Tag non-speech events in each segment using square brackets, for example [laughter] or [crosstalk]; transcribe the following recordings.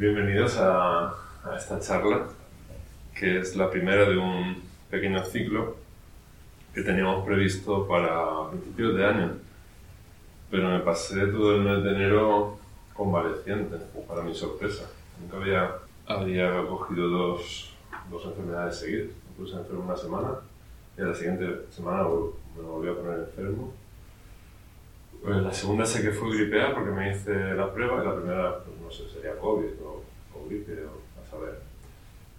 Bienvenidos a, a esta charla, que es la primera de un pequeño ciclo que teníamos previsto para principios de año. Pero me pasé todo el mes de enero convaleciente, para mi sorpresa. Nunca había, había cogido dos, dos enfermedades seguidas. Me puse enfermo una semana y a la siguiente semana me volví a poner enfermo. Pues la segunda sé que fue gripea porque me hice la prueba y la primera, pues no sé, sería COVID o, o gripe o a saber.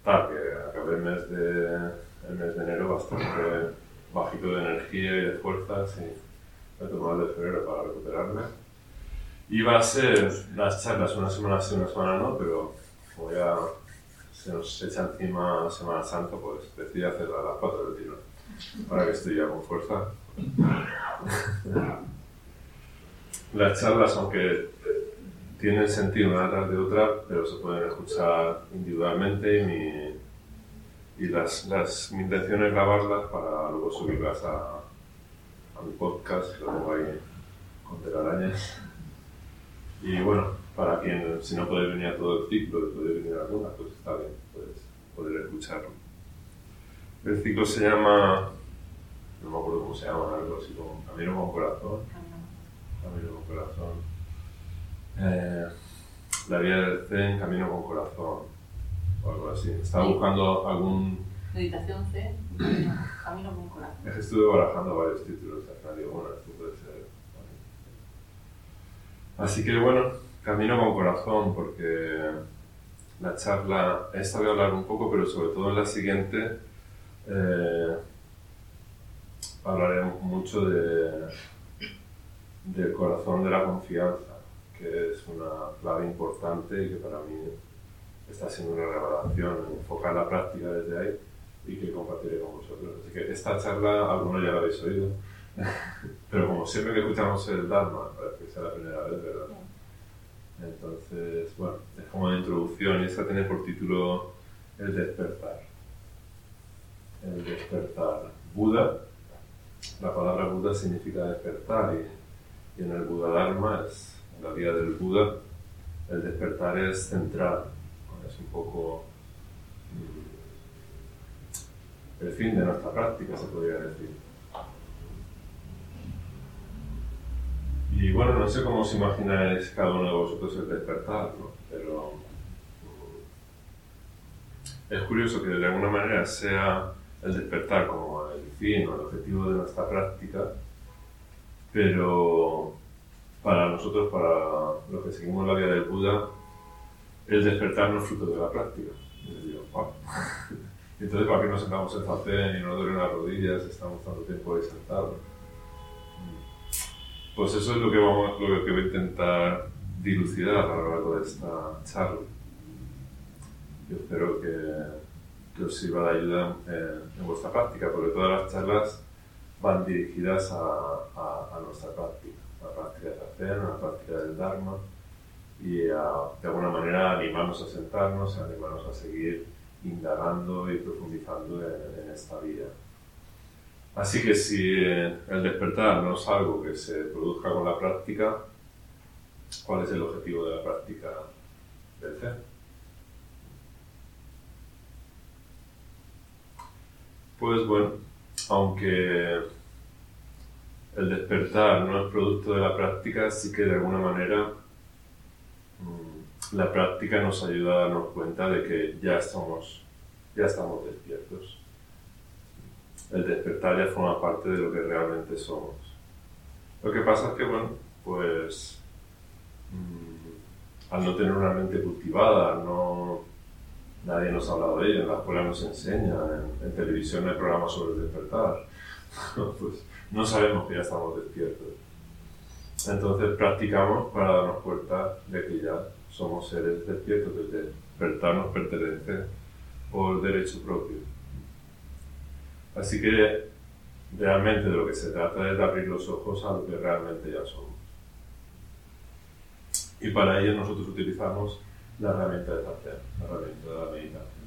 Tal, que acabé el mes de, el mes de enero bastante bajito de energía y de fuerzas y me tomado el de febrero para recuperarme. Iba a ser las charlas una semana sí, una semana no, pero como ya se nos echa encima Semana Santa, pues decidí hacerla a las 4 del tiro, para que esté ya con fuerza. [laughs] Las charlas, aunque tienen sentido una tras de otra, pero se pueden escuchar individualmente y mi, y las, las, mi intención es grabarlas para luego subirlas a, a mi podcast, lo tengo ahí con telarañas. Y bueno, para quien, si no puede venir a todo el ciclo, puede venir a alguna, pues está bien, puedes poder escucharlo. El ciclo se llama, no me acuerdo cómo se llama, algo así como Camino con Corazón Camino con Corazón. Eh, la vía del Zen, Camino con Corazón, o algo así. Estaba buscando algún... Meditación Zen, Camino con Corazón. Es que estuve barajando varios títulos, al final digo, bueno, esto puede ser... Así que bueno, Camino con Corazón, porque la charla, esta voy a hablar un poco, pero sobre todo en la siguiente eh, hablaré mucho de del corazón de la confianza, que es una clave importante y que para mí está siendo una revelación, enfocar la práctica desde ahí y que compartiré con vosotros. Así que esta charla, algunos ya la habéis oído, [laughs] pero como siempre que escuchamos el Dharma, parece que sea la primera vez, ¿verdad? Entonces, bueno, es como una introducción y esta tiene por título El despertar. El despertar. Buda, la palabra Buda significa despertar y y en el Buda Dharma, es la vida del Buda, el despertar es central, es un poco mm, el fin de nuestra práctica, se podría decir. Y bueno, no sé cómo os imagináis cada uno de vosotros el despertar, ¿no? pero mm, es curioso que de alguna manera sea el despertar como el fin o el objetivo de nuestra práctica, pero para nosotros, para los que seguimos la vida del Buda, el despertar no es fruto de la práctica. [laughs] Entonces, ¿para qué nos sentamos en facén y nos duelen las rodillas? Estamos tanto tiempo ahí sentados. Pues eso es lo que, vamos, lo que voy a intentar dilucidar a lo largo de esta charla. Yo espero que, que os sirva de ayuda en, en vuestra práctica, porque todas las charlas van dirigidas a, a, nuestra práctica, a la práctica de hacer, a la práctica del Dharma y a, de alguna manera animarnos a sentarnos, animarnos a seguir indagando y profundizando en, en esta vida. Así que si el despertar no es algo que se produzca con la práctica, ¿cuál es el objetivo de la práctica del Zen? Pues bueno, aunque el despertar no es producto de la práctica, sí que de alguna manera mm, la práctica nos ayuda a darnos cuenta de que ya estamos, ya estamos despiertos. El despertar ya forma parte de lo que realmente somos. Lo que pasa es que, bueno, pues mm, al no tener una mente cultivada, no, nadie nos ha hablado de ello, en la escuela nos enseña, en, televisión hay programas sobre el despertar, [laughs] pues no sabemos que ya estamos despiertos. Entonces practicamos para darnos cuenta de que ya somos seres despiertos, que el despertar nos pertenece por derecho propio. Así que realmente de lo que se trata es de abrir los ojos a lo que realmente ya somos. Y para ello nosotros utilizamos la herramienta de hacer, la herramienta de la meditación.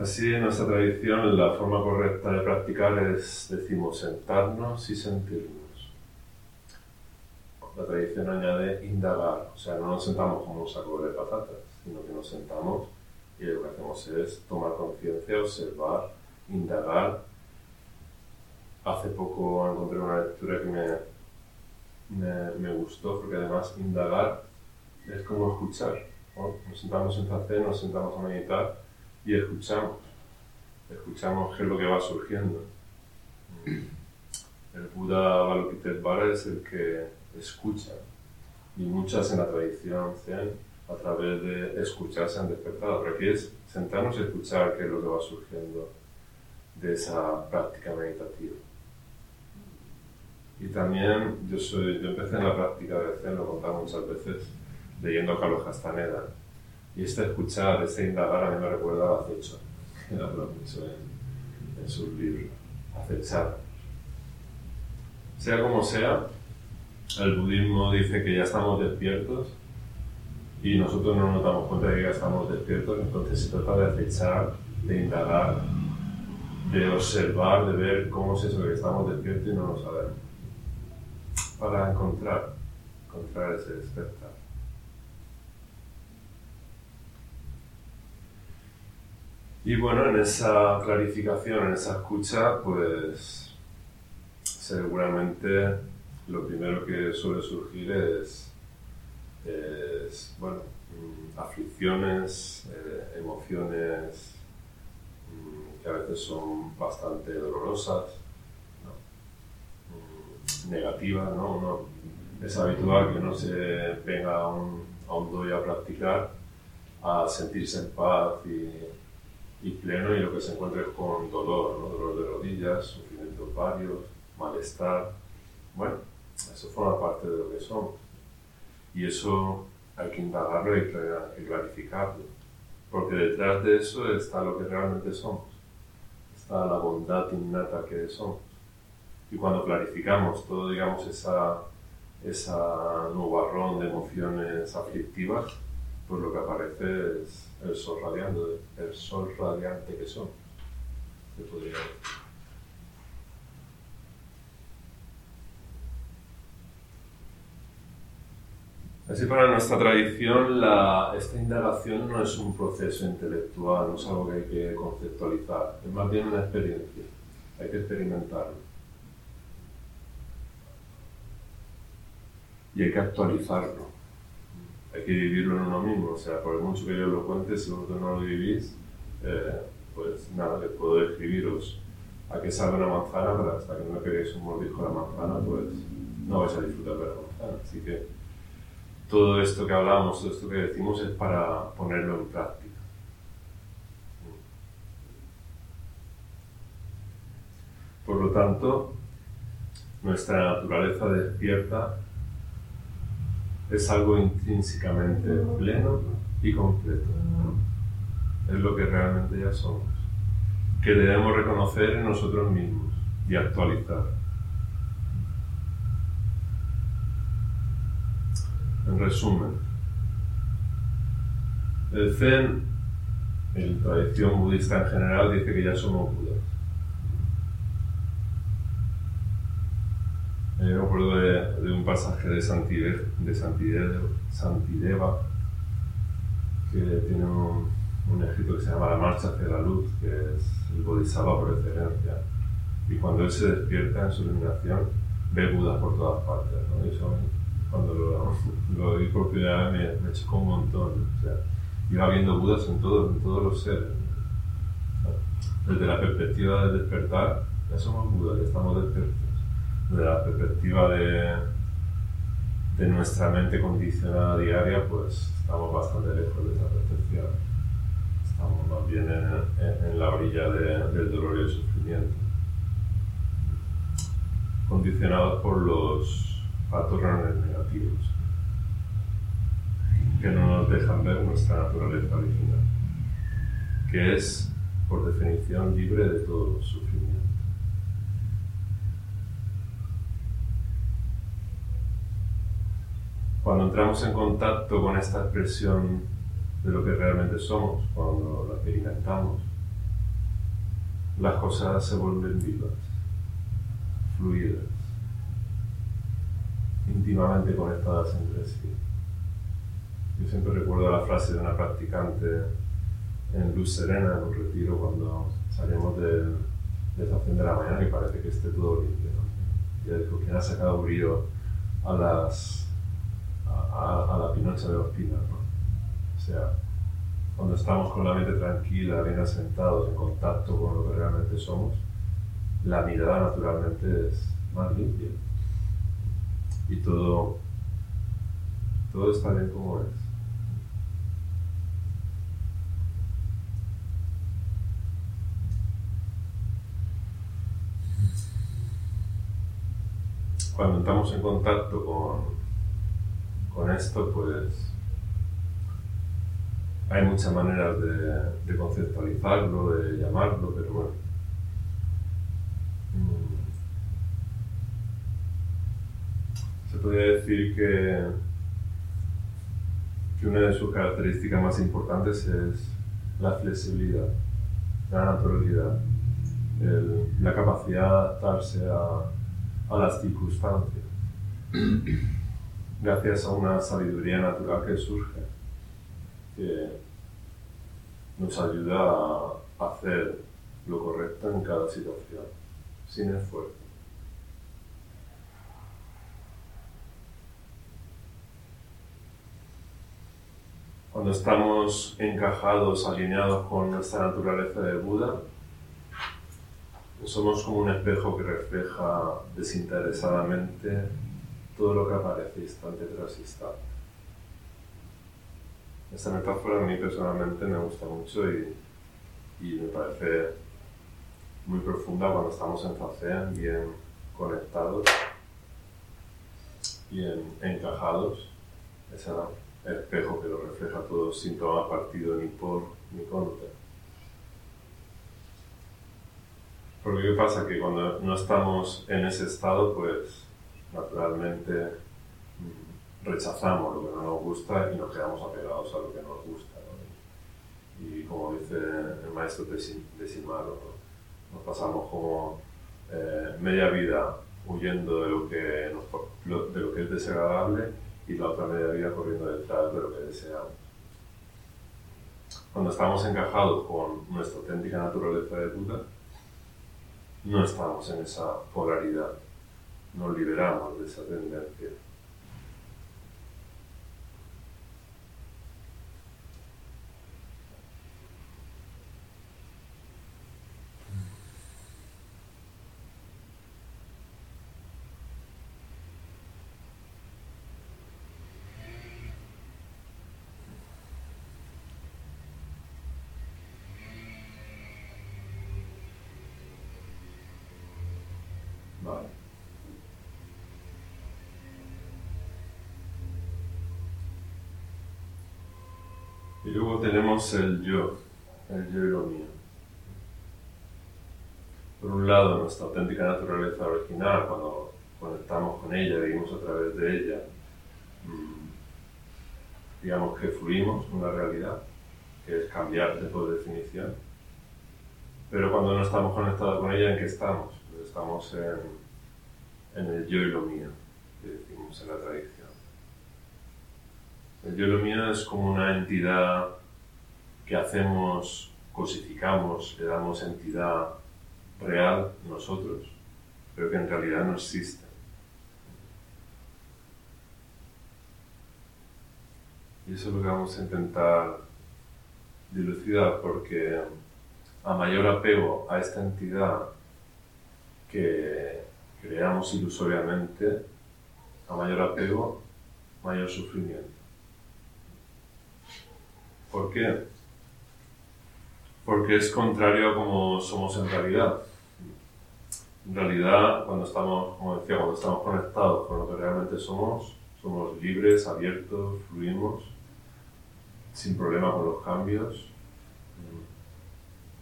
Así, en nuestra tradición, la forma correcta de practicar es, decimos, sentarnos y sentirnos. la tradición añade indagar, o sea, no nos sentamos como un saco de patatas, sino que nos sentamos y lo que hacemos es tomar conciencia, observar, indagar. Hace poco encontré una lectura que me, me, gustó, porque además indagar es como escuchar. ¿no? Nos sentamos en café, nos sentamos a meditar y escuchamos. Escuchamos qué es lo que va surgiendo. El Buda Avalokiteshvara es el que escucha. Y muchas en la tradición zen, a través de escuchar, se han despertado. Pero aquí es sentarnos y escuchar qué es lo que va surgiendo de esa práctica meditativa. Y también yo, soy, yo empecé en la práctica de zen, lo he contado muchas veces, leyendo a Carlos Castaneda. Y este escuchar, este indagar a mí me recuerda a acecho, que habla mucho en, en sus libros. Acechar. Sea como sea, el budismo dice que ya estamos despiertos y nosotros no nos damos cuenta de que ya estamos despiertos, entonces se trata de acechar, de indagar, de observar, de ver cómo es eso que estamos despiertos y no lo sabemos. Para encontrar, encontrar ese despertar. Y bueno, en esa clarificación, en esa escucha, pues seguramente lo primero que suele surgir es, bueno, mm, aflicciones, eh, emociones mm, que a veces son bastante dolorosas. Mm, negativas, ¿no? Es habitual que uno se venga a un, a un doy a practicar, a sentirse en paz y, y pleno y lo que se encuentra es con dolor, ¿no? dolor de rodillas, sufrimientos varios, malestar. Bueno, eso forma parte de lo que somos. Y eso hay que indagarlo y clarificarlo. Porque detrás de eso está lo que realmente somos. Está la bondad innata que somos. Y cuando clarificamos todo, digamos, esa, esa nubarrón de emociones aflictivas, pues lo que aparece es el sol radiante, el sol radiante que somos. Se podría. Así para nuestra tradición, esta indagación no es un proceso intelectual, no es algo que hay que conceptualizar, es más bien una experiencia, hay que experimentarlo. Y hay que actualizarlo, hay que vivirlo en uno mismo, o sea, por mucho que yo lo cuente, si vosotros no lo vivís, eh, pues nada, les puedo describiros a qué sabe una manzana, pero hasta que no queréis un mordisco de la manzana, pues no vais a disfrutar de la manzana. Así que todo esto que hablamos, todo esto que decimos es para ponerlo en práctica. Por lo tanto, nuestra naturaleza despierta es algo intrínsecamente pleno y completo. Es lo que realmente ya somos, que debemos reconocer en nosotros mismos y actualizar. En resumen, el Zen, en tradición budista en general, dice que ya somos Budas. Eh, me acuerdo de, de un pasaje de Santideva, de Santideva, que tiene un, un escrito que se llama La Marcha hacia la Luz, que es el Bodhisattva por excelencia. Y cuando él se despierta en su iluminación, ve Budas por todas partes. ¿no? Y eso, cuando lo, [laughs] lo vi por primera vez me, me chocó un montón. O sea, iba viendo Budas en, todo, en todos los seres. ¿no? Desde la perspectiva del despertar, ya somos Budas, ya estamos despiertos. Desde la perspectiva de, de nuestra mente condicionada diaria, pues estamos bastante lejos de esa percepción. Estamos más bien en, en, la orilla de, del dolor y el sufrimiento. Condicionados por los patrones negativos que no nos dejan ver nuestra naturaleza original, que es, por definición, libre de todo sufrimiento. Cuando entramos en contacto con esta expresión de lo que realmente somos, cuando la experimentamos, las cosas se vuelven vivas, fluidas, íntimamente conectadas entre sí. Yo siempre recuerdo la frase de una practicante en Luz Serena, en un retiro, cuando salimos de, de estación de la mañana y parece que esté todo limpio. ¿no? Y dijo, ¿quién ha sacado brillo a, las, a, la pinocha de pinos? ¿no? O sea, cuando estamos con la mente tranquila, bien asentados, en contacto con lo que realmente somos, la mirada naturalmente es más limpia. Y todo, todo está bien como es. Cuando entramos en contacto con, con esto, pues hay muchas maneras de, conceptualizarlo, de llamarlo, pero bueno. Mm. Se podría decir que, una de sus características más importantes es la flexibilidad, la naturalidad, la capacidad de adaptarse a las circunstancias, gracias a una sabiduría natural que surge que nos ayuda a hacer lo correcto en cada situación, sin esfuerzo. Cuando estamos encajados, alineados con nuestra naturaleza de Buda, somos como un espejo que refleja desinteresadamente todo lo que aparece instante tras instante. Esta metáfora a mí personalmente me gusta mucho y, y me parece muy profunda cuando estamos en Zazen, bien conectados, bien encajados. Ese espejo que lo refleja todo sin tomar partido ni por ni contra. Porque ¿qué pasa? Que cuando no estamos en ese estado, pues naturalmente rechazamos lo que no nos gusta y nos quedamos apegados a lo que nos gusta. Y como dice el maestro Desimaro, ¿no? nos pasamos como eh, media vida huyendo de lo, que de lo que es desagradable y la otra media vida corriendo detrás de lo que deseamos. Cuando estamos encajados con nuestra auténtica naturaleza de Buda, no estamos en esa polaridad, nos liberamos de esa tendencia. Y luego tenemos el yo, el yo y lo mío. Por un lado, nuestra auténtica naturaleza original, cuando conectamos con ella, vivimos a través de ella, mm, digamos que fluimos la realidad, que es cambiar por definición. Pero cuando no estamos conectados con ella, ¿en qué estamos? Pues estamos en, en el yo y lo mío, que decimos en la tradición. El yo lo mío es como una entidad que hacemos, cosificamos, le damos entidad real nosotros, pero que en realidad no existe. Y eso es lo que vamos a intentar dilucidar, porque a mayor apego a esta entidad que creamos ilusoriamente, a mayor apego, mayor sufrimiento. ¿Por qué? Porque es contrario a como somos en realidad. En realidad, cuando estamos, como decía, cuando estamos conectados con lo que realmente somos, somos libres, abiertos, fluimos, sin problema con los cambios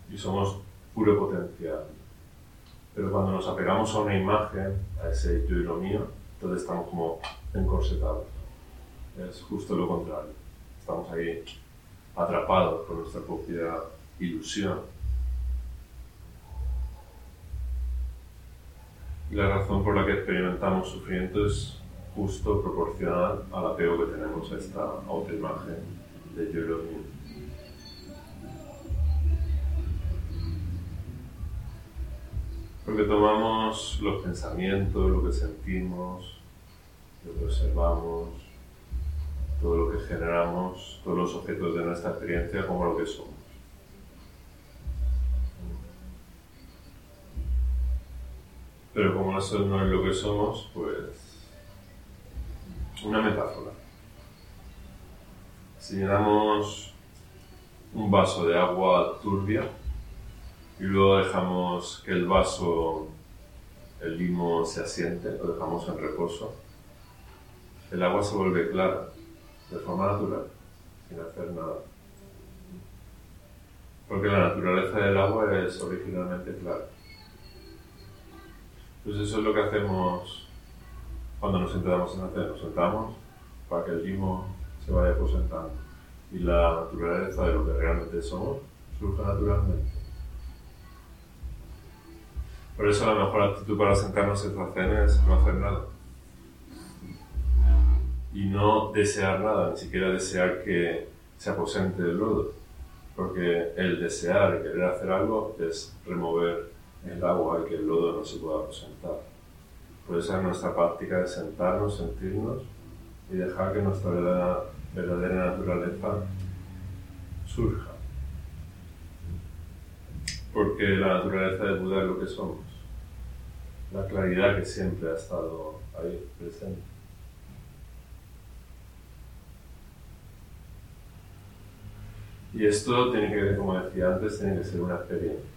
y somos puro potencial. Pero cuando nos apegamos a una imagen, a ese yo y lo mío, entonces estamos como encorsetados. Es justo lo contrario. Estamos ahí atrapados por nuestra propia ilusión. Y la razón por la que experimentamos sufrimiento es justo proporcional al apego que tenemos a esta autoimagen de yo. Porque tomamos los pensamientos, lo que sentimos, lo que observamos, todo lo que generamos, todos los objetos de nuestra experiencia como lo que somos. Pero como eso no es lo que somos, pues una metáfora. Si llenamos un vaso de agua turbia y luego dejamos que el vaso, el limo se asiente, lo dejamos en reposo, el agua se vuelve clara, de forma natural, sin hacer nada. Porque la naturaleza del agua es originalmente clara. Entonces eso es lo que hacemos cuando nos sentamos en hacer. Nos sentamos para que el limo se vaya aposentando. Y la naturaleza de lo que realmente somos surge naturalmente. Por eso la mejor actitud para sentarnos en esta es no hacer nada. Y no desear nada, ni siquiera desear que se aposente del lodo. Porque el desear y querer hacer algo es remover el agua y que el lodo no se pueda presentar. Por eso es nuestra práctica de sentarnos, sentirnos y dejar que nuestra verdadera, verdadera naturaleza surja. Porque la naturaleza de Buda es lo que somos, la claridad que siempre ha estado ahí presente. Y esto tiene que, como decía antes, tiene que ser una experiencia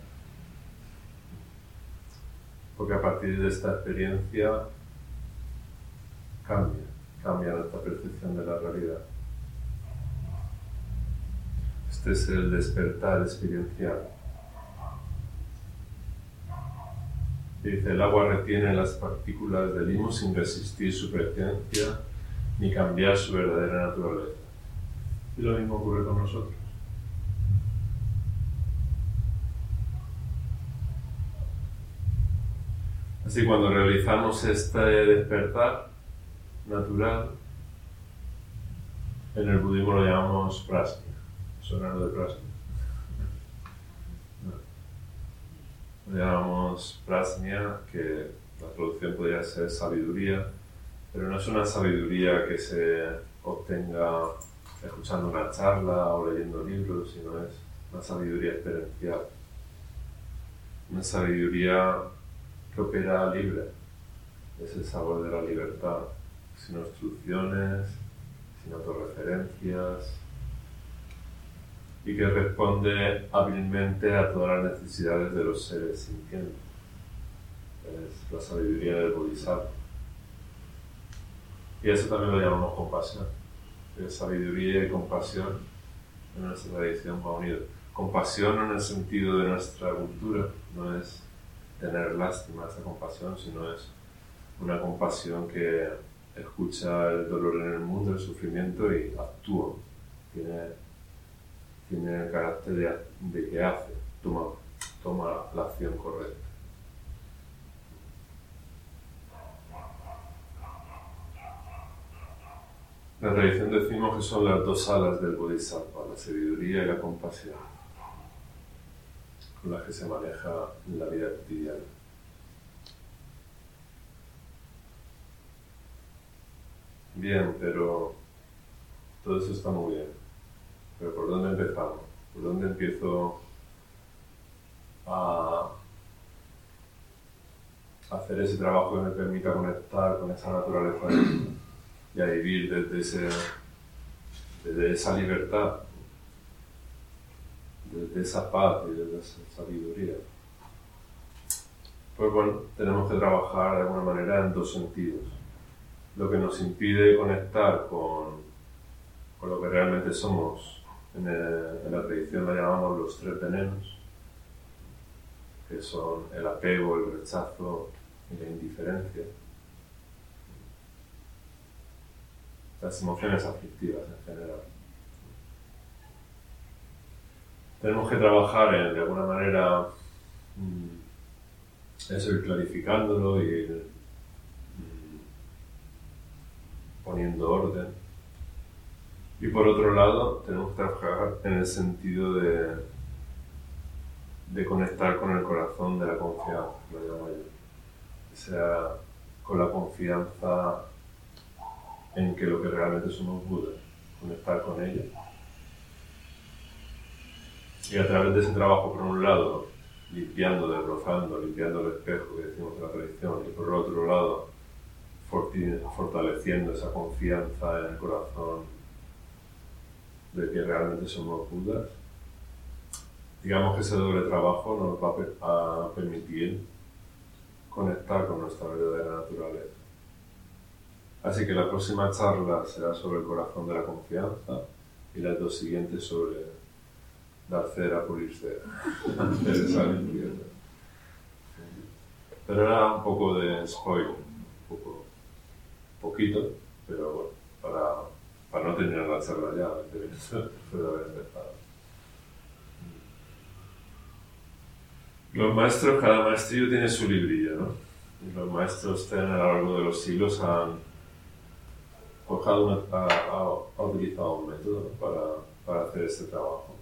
porque a partir de esta experiencia cambia, cambia nuestra percepción de la realidad. Este es el despertar experiencial. Dice, el agua retiene las partículas del limo sin resistir su presencia ni cambiar su verdadera naturaleza. Y lo mismo ocurre con nosotros. Así cuando realizamos este despertar natural, en el budismo lo llamamos prasna, sonando de prasna. Lo llamamos prasnia, que la traducción podría ser sabiduría, pero no es una sabiduría que se obtenga escuchando una charla o leyendo libros, sino es una sabiduría experiencial. Una sabiduría opera libre. Es el sabor de la libertad, sin obstrucciones, sin autorreferencias y que responde hábilmente a todas las necesidades de los seres sintientes. Es la sabiduría del Bodhisattva. Y eso también lo llamamos compasión. Es sabiduría y compasión en nuestra tradición unido. Compasión en el sentido de nuestra cultura, no es tener lástima, esa compasión, sino es una compasión que escucha el dolor en el mundo, el sufrimiento y actúa. Tiene, tiene el carácter de, que hace, toma, toma la acción correcta. La tradición decimos que son las dos alas del Bodhisattva, la sabiduría y la compasión con que se maneja en la vida cotidiana. Bien, pero todo eso está muy bien. Pero ¿por dónde empezamos? ¿Por dónde empiezo a hacer ese trabajo que me permita conectar con esa naturaleza y a vivir desde, ese, desde esa libertad de, esa paz y de esa sabiduría. Pues bueno, tenemos que trabajar de alguna manera en dos sentidos. Lo que nos impide conectar con, con lo que realmente somos, en, en la tradición lo llamamos los tres venenos, que son el apego, el rechazo y la indiferencia. Las emociones aflictivas en general tenemos que trabajar en, de alguna manera mm, eso, ir clarificándolo y mm, poniendo orden. Y por otro lado, tenemos que trabajar en el sentido de, de conectar con el corazón de la confianza, lo llamo yo. O sea, con la confianza en que lo que realmente somos Buda, conectar con ello. Y a través de ese trabajo, por un lado, limpiando, desbrozando, limpiando el espejo que decimos en la tradición, y por otro lado, fortaleciendo esa confianza en el corazón de que realmente somos Budas, digamos que ese doble trabajo nos va a permitir conectar con nuestra verdadera naturaleza. Así que la próxima charla será sobre el corazón de la confianza y las dos siguientes sobre dar cera, pulir cera. Pero era un poco de spoiler, un poco, poquito, pero bueno, para, para no terminar la charla ya, [laughs] después de haber empezado. Los maestros, cada maestrillo tiene su librillo, ¿no? Y los maestros a lo largo de los siglos han, ha, utilizado un método para, para, hacer este trabajo,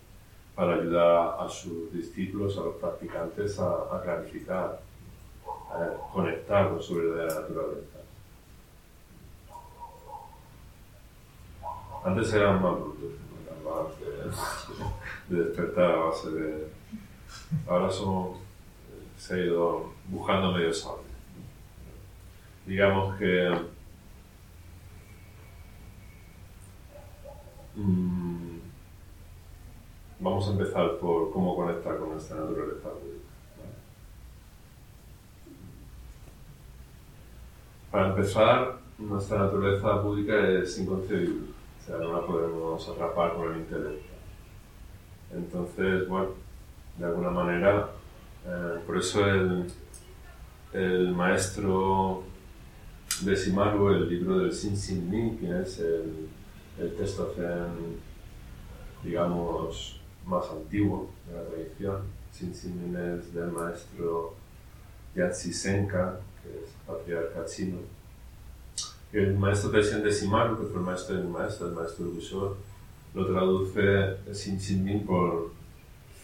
para ayudar a, sus discípulos, a los practicantes a, clarificar, a conectar con su verdadera naturaleza. Antes eran más brutos, [laughs] más de, de despertar a base de... Ahora son se ha ido buscando medio sable. Digamos que mm, vamos a empezar por cómo conectar con nuestra naturaleza. Para empezar, nuestra naturaleza búdica es inconcebible, o sea, no la podemos atrapar con el intelecto. Entonces, bueno, de alguna manera eh, por eso el, el maestro de Simaru, el libro del Sin Sin Min, que es el, el texto zen, digamos, más antiguo de la tradición. Sin Sin Min es del maestro Yatsi Senka, que es patriarca chino. El maestro de Simaru, que fue el maestro del maestro, el maestro Gusho, lo traduce Sin Sin Min por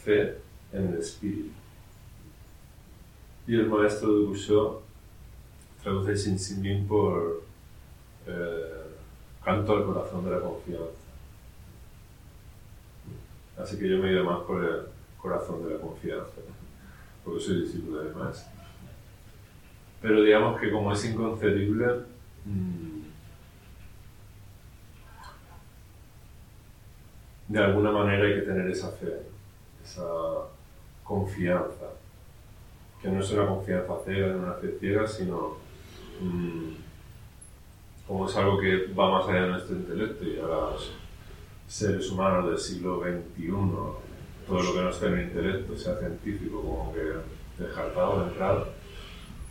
fe en el espíritu. Y el maestro de Gusho traduce Sin Sin por eh, canto al corazón de la confianza. Así que yo me he ido más por el corazón de la confianza, porque soy discípulo del maestro. Pero digamos que como es inconcebible, mm, de alguna manera hay que tener esa fe, esa confianza que no es una confianza ciega, una fe ciega, sino mmm, como es algo que va más allá de nuestro intelecto y ahora los seres humanos del siglo XXI, todo lo que no esté en el intelecto, sea científico, como que descartado de entrada,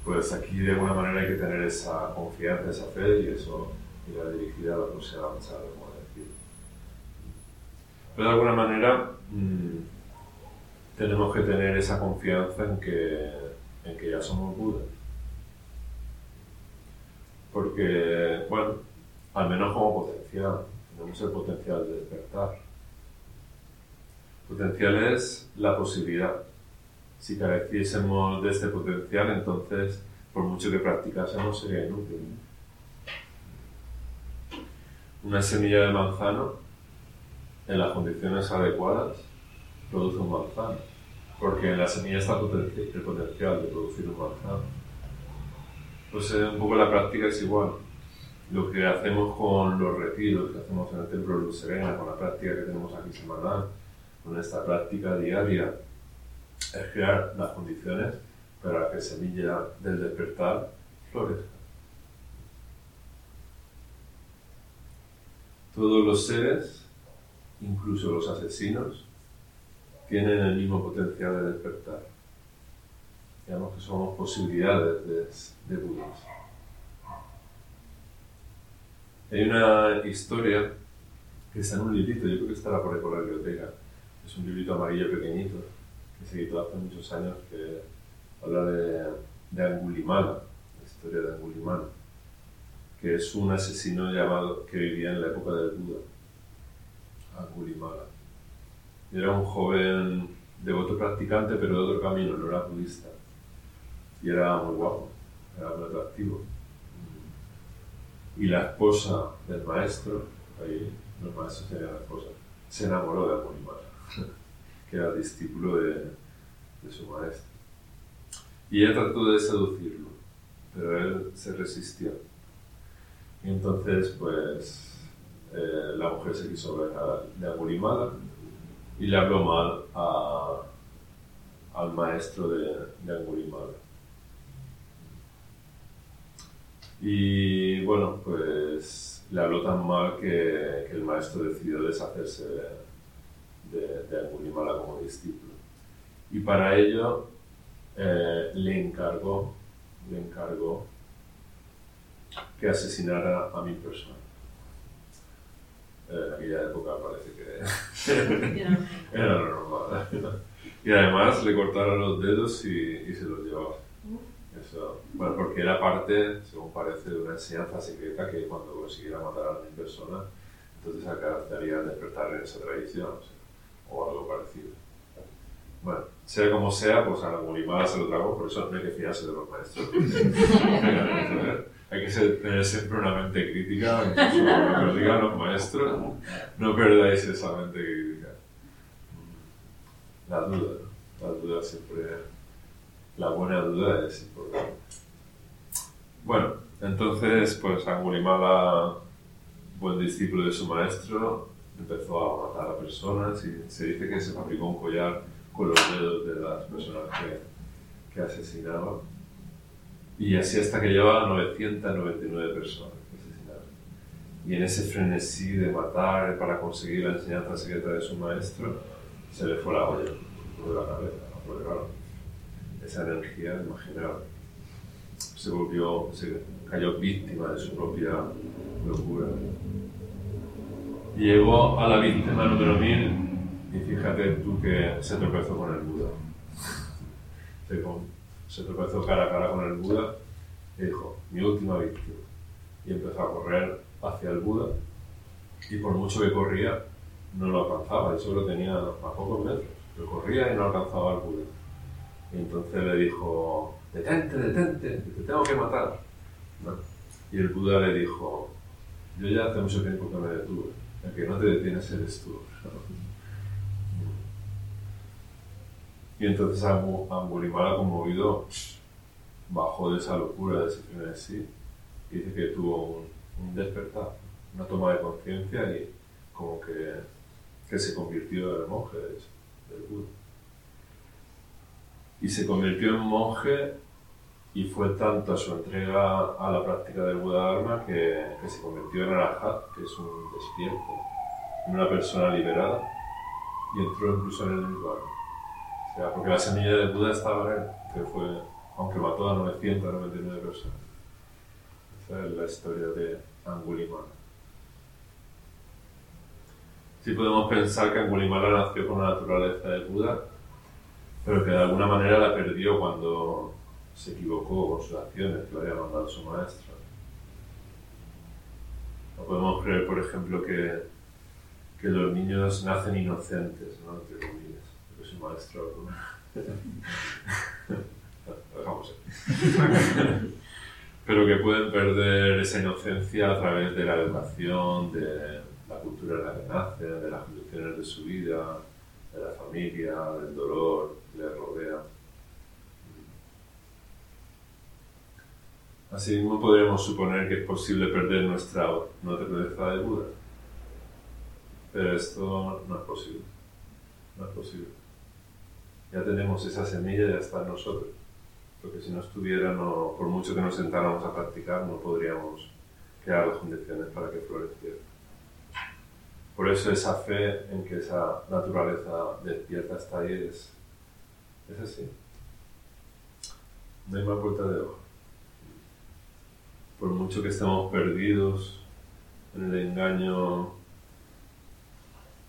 pues aquí de alguna manera hay que tener esa confianza, esa fe y eso irá dirigida a la próxima charla, como decir. Pero de alguna manera mmm, tenemos que tener esa confianza en que, en que ya somos Buda. Porque, bueno, al menos como potencial, tenemos el potencial de despertar. Potencial es la posibilidad. Si careciésemos de este potencial, entonces, por mucho que practicásemos, sería inútil. Una semilla de manzano, en las condiciones adecuadas, produce un manzano porque en la semilla está el potencial de producir un manzano. Pues un poco la práctica es igual. Lo que hacemos con los retiros que hacemos en el Templo de Luz Serena, con la práctica que tenemos aquí semanal, con esta práctica diaria, es crear las condiciones para que la semilla del despertar florezca. Todos los seres, incluso los asesinos, tienen el mismo potencial de despertar. Digamos que somos posibilidades de, de Budas. Hay una historia que está en un librito, yo creo que estará por ahí por la biblioteca. Es un librito amarillo pequeñito que se editó hace muchos años que habla de, de Angulimala, la historia de Angulimala, que es un asesino llamado que vivía en la época del Buda, Angulimala. Era un joven devoto practicante, pero de otro camino, no era budista. Y era muy guapo, era muy atractivo. Y la esposa del maestro, ahí los maestros tenían la esposa, se enamoró de Angulimala, [laughs] que era discípulo de, de su maestro. Y ella trató de seducirlo, pero él se resistió. Y entonces, pues, eh, la mujer se quiso ver de Angulimala y le habló mal a, al maestro de, de. Y bueno, pues le habló tan mal que, que el maestro decidió deshacerse de, de, de Angulimala como discípulo. Y para ello eh, le encargó, le encargó que asesinara a mi persona. En aquella época parece que [laughs] era normal. [laughs] Y además le cortaron los dedos y, y se los llevaba. Eso, bueno, porque era parte, según parece, de una enseñanza secreta que cuando consiguiera matar a mi persona, entonces acabaría despertar en esa tradición o, sea, o algo parecido. Bueno, sea como sea, pues a la Gulimala se lo trago, por eso no hay que fiarse de los maestros. [laughs] hay que ser, tener siempre una mente crítica, incluso lo que os digan los maestros, no perdáis esa mente crítica. La duda, ¿no? la duda siempre, la buena duda es importante. Bueno, entonces, pues Angulimala, buen discípulo de su maestro, empezó a matar a personas y se dice que se fabricó un collar con los dedos de las personas que, que asesinaba. Y así hasta que llevaba 999 personas que asesinaba. Y en ese frenesí de matar para conseguir la enseñanza secreta de su maestro, se le fue la olla de la cabeza. Porque claro, esa energía, imaginaos, se volvió, se cayó víctima de su propia locura. Llegó a la víctima número 1000 y fíjate tú que se tropezó con el Buda. [laughs] Se, se tropezó cara a cara con el Buda y dijo, mi última víctima. Y empezó a correr hacia el Buda y por mucho que corría no lo alcanzaba, y solo tenía a pocos metros. Pero corría y no alcanzaba al Buda. Y entonces le dijo, detente, detente, te tengo que matar. Y el Buda le dijo, yo ya hace mucho tiempo que me detuve, el que no te detienes eres tú. Y entonces Angulimala, conmovido, bajó de esa locura, de ese frenesí, y dice que tuvo un, despertar, una toma de conciencia y como que, que, se convirtió en monje de eso, del Buda. Y se convirtió en monje y fue tanto su entrega a la práctica del Buda Dharma que, se convirtió en Arahat, que es un despierto, en una persona liberada, y entró incluso en el Nirvana. O sea, porque la semilla del Buda estaba en que fue, aunque mató a 999 personas. Esa es la historia de Angulimala. Sí podemos pensar que Angulimala nació con la naturaleza de Buda, pero que de alguna manera la perdió cuando se equivocó con sus acciones que le había mandado su maestro. No podemos creer, por ejemplo, que, que los niños nacen inocentes, ¿no? entre comillas, porque su maestro... [laughs] Dejamos [laughs] pero que pueden perder esa inocencia a través de la educación, de la cultura en la que nacen, de las condiciones de su vida, de la familia, del dolor que les rodea. Asimismo podríamos suponer que es posible perder nuestra naturaleza de Buda. Pero esto no es posible. No es posible. Ya tenemos esa semilla, ya está en nosotros. Porque si no estuviera, por mucho que nos sentáramos a practicar, no podríamos crear las condiciones para que floreciera. Por eso esa fe en que esa naturaleza despierta está ahí es, es así. No hay más vuelta de hoja por mucho que estemos perdidos en el engaño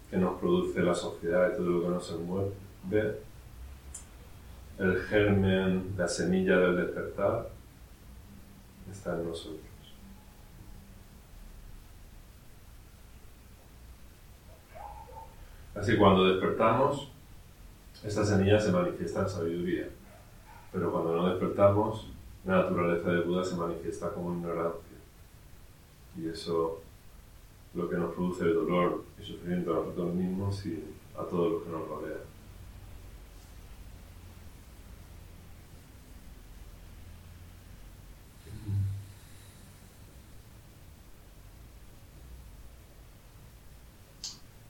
que nos produce la sociedad y todo lo que nos envuelve, el germen, la semilla del despertar está en nosotros. Así que cuando despertamos, esta semilla se manifiesta en sabiduría, pero cuando no despertamos, la naturaleza de Buda se manifiesta como ignorancia. Y eso lo que nos produce el dolor y sufrimiento a nosotros mismos y a todos los que nos rodean.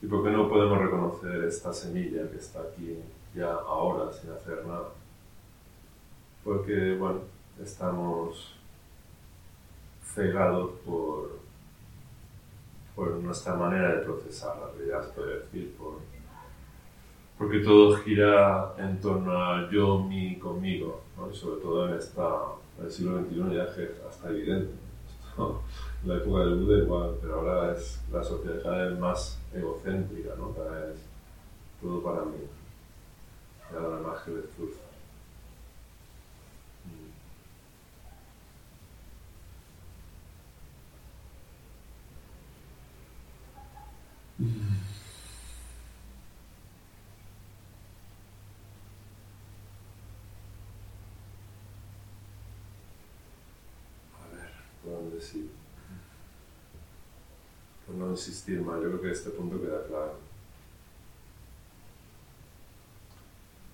¿Y por qué no podemos reconocer esta semilla que está aquí ya ahora sin hacer nada? Porque, bueno, estamos cegados por, por nuestra manera de procesar la realidad, puede decir, por, porque todo gira en torno a yo, mi, conmigo, y sobre todo en, esta, en el siglo XXI ya es hasta evidente. [laughs] en la época del Buda igual, pero ahora es la sociedad vez más egocéntrica, ¿no? cada vez todo para mí, nada más que destruzar. A ver, ¿por dónde sí? No insistir más, yo creo que este punto queda claro.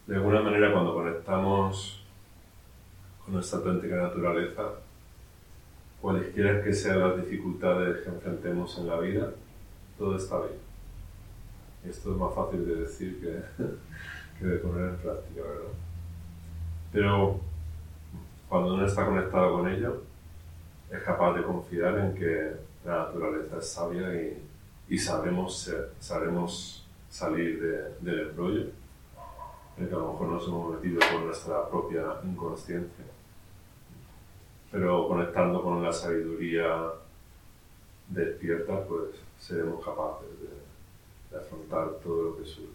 De alguna manera, cuando conectamos con nuestra auténtica naturaleza, cualesquiera que sean las dificultades que enfrentemos en la vida, todo está bien. Esto es más fácil de decir que, [laughs] que de poner en práctica, ¿verdad? Pero cuando uno está conectado con ello, es capaz de confiar en que la naturaleza es sabia y, y sabremos, sabremos salir de, del embrollo en que a lo mejor nos hemos metido por nuestra propia inconsciencia. Pero conectando con la sabiduría despierta, pues seremos capaces de, de afrontar todo lo que surja.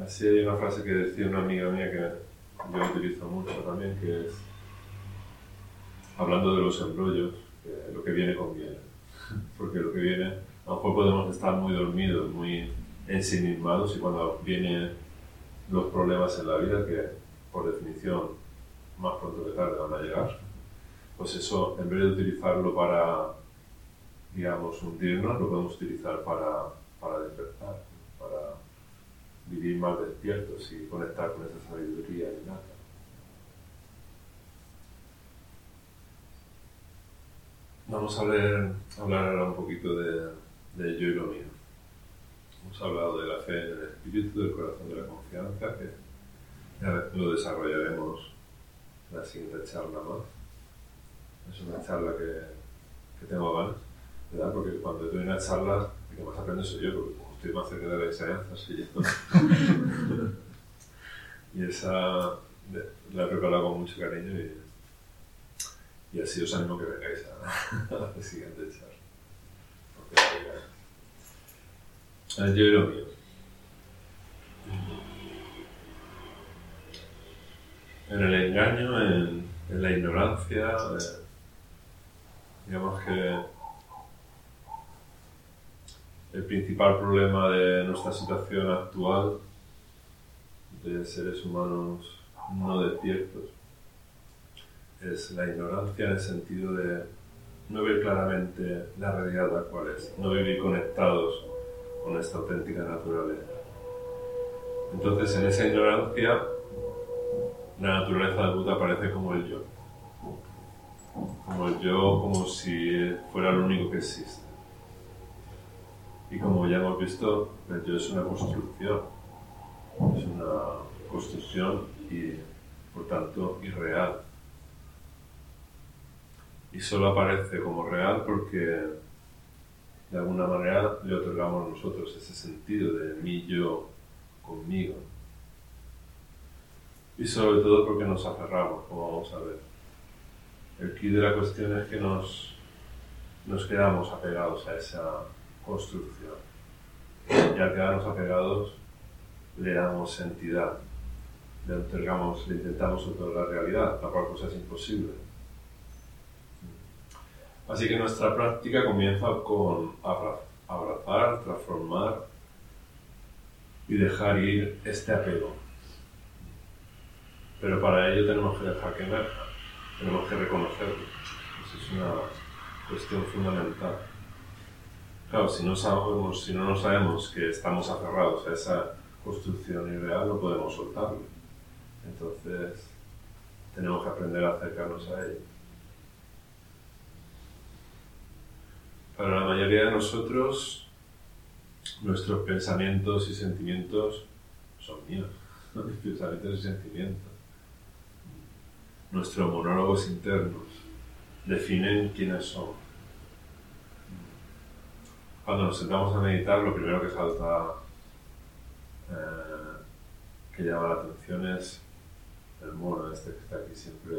Así hay una frase que decía una amiga mía que yo utilizo mucho también, que es, hablando de los embrollos, que lo que viene conviene. [laughs] Porque lo que viene, a lo mejor podemos estar muy dormidos, muy ensimismados y cuando vienen los problemas en la vida, que por definición más pronto que tarde van a llegar, pues eso, en vez de utilizarlo para, digamos, hundirnos, lo podemos utilizar para, para despertar, vivir más despiertos y conectar con esa sabiduría innata. Vamos a ver, hablar ahora un poquito de, yo y lo mío. Hemos hablado de la fe en el espíritu, del corazón de la confianza, que lo desarrollaremos en la siguiente charla más. Es una charla que, que tengo ganas, ¿verdad? Porque cuando doy una charla, el que más aprende soy yo, porque estoy más cerca de la enseñanza, yo. [laughs] y esa la he preparado con mucho cariño y, y así os animo que vengáis a, a la siguiente charla. Porque yo y lo mío. En el engaño, en, en la ignorancia, eh, digamos que el principal problema de nuestra situación actual de seres humanos no despiertos es la ignorancia en el sentido de no ver claramente la realidad tal cual es, no vivir conectados con esta auténtica naturaleza. Entonces, en esa ignorancia, la naturaleza del Buda aparece como el yo. Como el yo, como si fuera lo único que existe. Y como ya hemos visto, el yo es una construcción. Es una construcción y, por tanto, irreal. Y solo aparece como real porque de alguna manera le otorgamos nosotros ese sentido de mí, yo, conmigo. Y sobre todo porque nos aferramos, como vamos a ver. El key de la cuestión es que nos, nos quedamos apegados a esa construcción. Y al quedarnos apegados, le damos entidad, le otorgamos, le intentamos otorgar realidad, la cual cosa es imposible. Así que nuestra práctica comienza con abrazar, transformar y dejar ir este apego. Pero para ello tenemos que dejar que emerja, tenemos que reconocerlo. Eso es una cuestión fundamental. Claro, si no, sabemos, si no nos sabemos que estamos aferrados a esa construcción irreal, no podemos soltarlo. Entonces, tenemos que aprender a acercarnos a ello. Para la mayoría de nosotros, nuestros pensamientos y sentimientos son míos, [laughs] pensamientos y sentimientos. Nuestros monólogos internos definen quiénes somos. Cuando nos sentamos a meditar, lo primero que salta, eh, que llama la atención es el mono este que está aquí siempre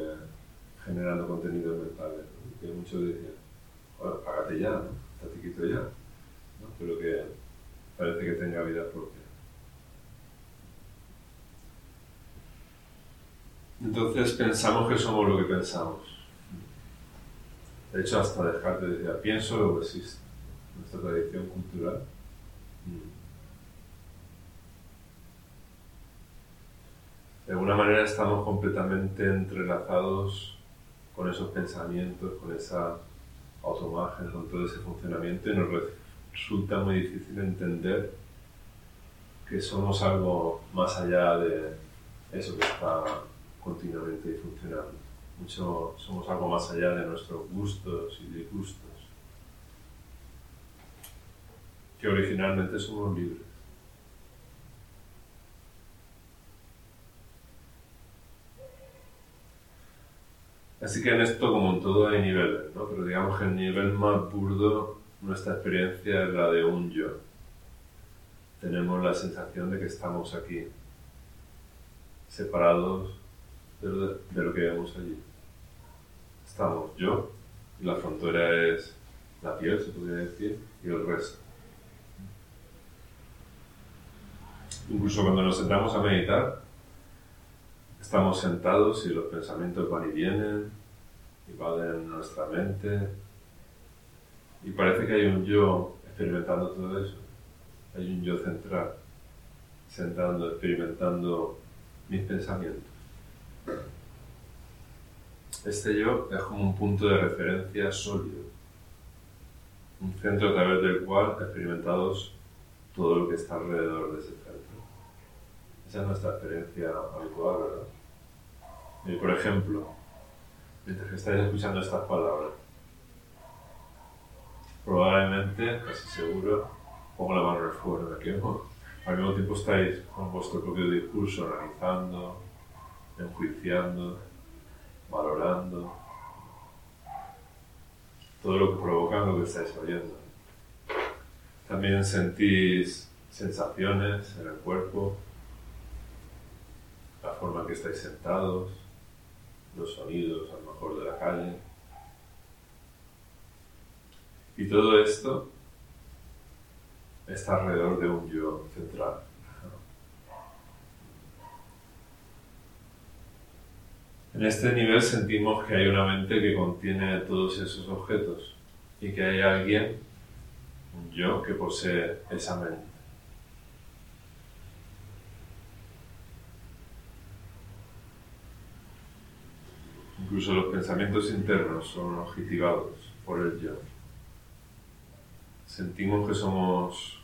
generando contenidos mentales. Que muchos dicen, bueno, págate ya, ¿no? Estate quieto ya. ¿no? Pero que parece que tenga vida propia. Entonces pensamos que somos lo que pensamos. De hecho, hasta Descartes decía, pienso lo que existe. Nuestra tradición cultural. De alguna manera estamos completamente entrelazados con esos pensamientos, con esa automática, con todo ese funcionamiento y nos resulta muy difícil entender que somos algo más allá de eso que está continuamente funcionando. Mucho, somos algo más allá de nuestros gustos y disgustos. Que originalmente somos libres. Así que en esto, como en todo, hay niveles, ¿no? Pero digamos que el nivel más burdo, nuestra experiencia es la de un yo. Tenemos la sensación de que estamos aquí, separados de lo, que vemos allí. Estamos yo, y la frontera es la piel, se podría decir, y el resto. Incluso cuando nos sentamos a meditar, estamos sentados y los pensamientos van y vienen, invaden nuestra mente, y parece que hay un yo experimentando todo eso. Hay un yo central, sentando, experimentando mis pensamientos. Este yo es como un punto de referencia sólido, un centro a través del cual experimentados todo lo que está alrededor de ese. Esa es nuestra experiencia habitual, ¿verdad? Y por ejemplo, mientras que estáis escuchando estas palabras, probablemente, casi seguro, pongo la mano en el fuego, al mismo tiempo estáis con vuestro propio discurso analizando, enjuiciando, valorando todo lo que provoca lo que estáis oyendo. También sentís sensaciones en el cuerpo, la forma en que estáis sentados, los sonidos a lo mejor de la calle. Y todo esto está alrededor de un yo central. En este nivel sentimos que hay una mente que contiene todos esos objetos y que hay alguien, un yo, que posee esa mente. Incluso los pensamientos internos son objetivados por el yo. Sentimos que somos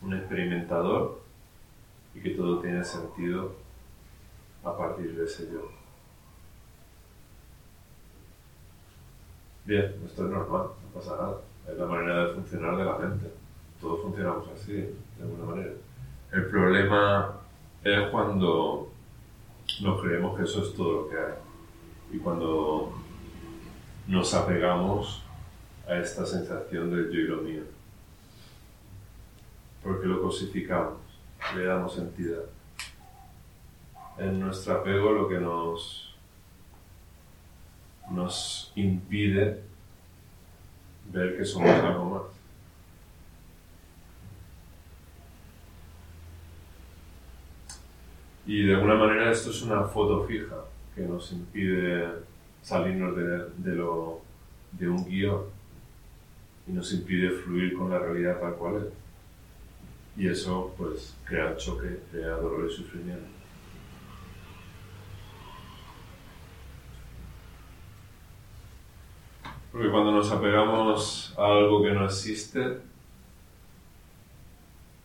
un experimentador y que todo tiene sentido a partir de ese yo. Bien, esto es normal, no pasa nada. Es la manera de funcionar de la mente. Todos funcionamos así, de alguna manera. El problema es cuando nos creemos que eso es todo lo que hay. Y cuando nos apegamos a esta sensación del yo y lo mío. Porque lo cosificamos, le damos entidad. En nuestro apego lo que nos nos impide ver que somos algo más. Y de alguna manera esto es una foto fija que nos impide salirnos de, lo de un guion y nos impide fluir con la realidad tal cual es. Y eso pues crea choque, crea dolor y sufrimiento. Porque cuando nos apegamos a algo que no existe,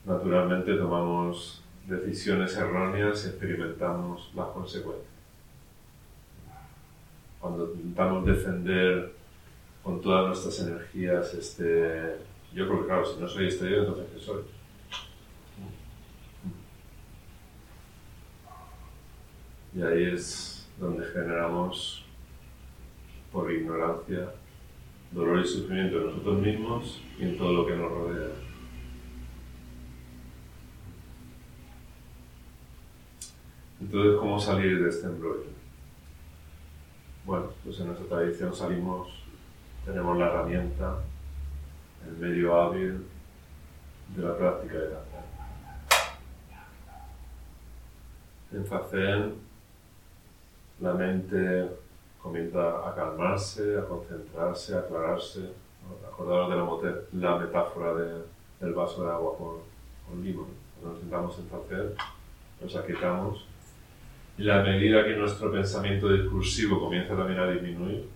naturalmente tomamos decisiones erróneas y experimentamos las consecuencias. Cuando intentamos defender con todas nuestras energías este... Yo creo que claro, si no soy este yo, entonces ¿qué soy? Y ahí es donde generamos, por ignorancia, dolor y sufrimiento en nosotros mismos y en todo lo que nos rodea. Entonces, ¿cómo salir de este embrollo? Bueno, pues en nuestra tradición salimos, tenemos la herramienta, el medio hábil de la práctica de Zazen. En la mente comienza a calmarse, a concentrarse, a aclararse. Acordaros de la, la metáfora de, del vaso de agua con, con limón. Cuando nos sentamos en Zazen, nos aquietamos la medida que nuestro pensamiento discursivo comienza también a disminuir,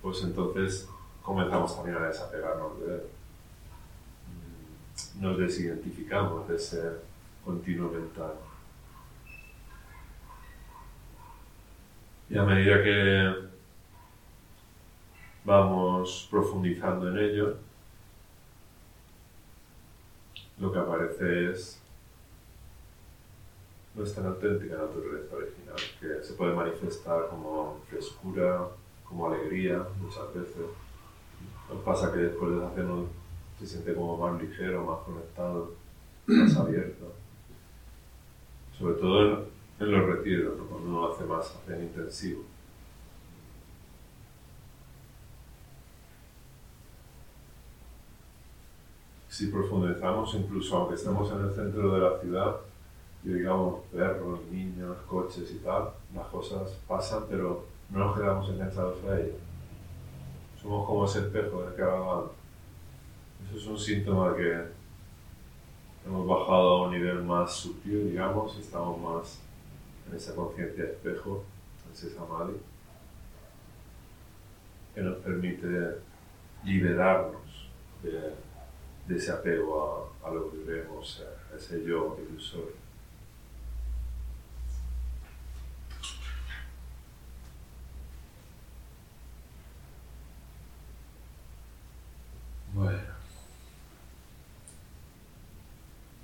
pues entonces comenzamos también a desapegarnos de él. Nos desidentificamos de ese continuo mental. Y a medida que vamos profundizando en ello, lo que aparece es nuestra auténtica naturaleza original, que se puede manifestar como frescura, como alegría muchas veces. Nos pasa que después de hacerlo se siente como más ligero, más conectado, más abierto. Sobre todo en, los retiros, cuando uno hace más en intensivo. Si profundizamos, incluso aunque estemos en el centro de la ciudad, digamos perros, niños, coches y tal, las cosas pasan, pero no nos quedamos enganchados a ellas. Somos como ese espejo del que hablaba Eso es un síntoma que hemos bajado a un nivel más sutil, digamos, estamos más en esa conciencia espejo, en ese samadhi, que nos permite liberarnos de, de ese apego a, a, lo que vemos, a ese yo ilusorio.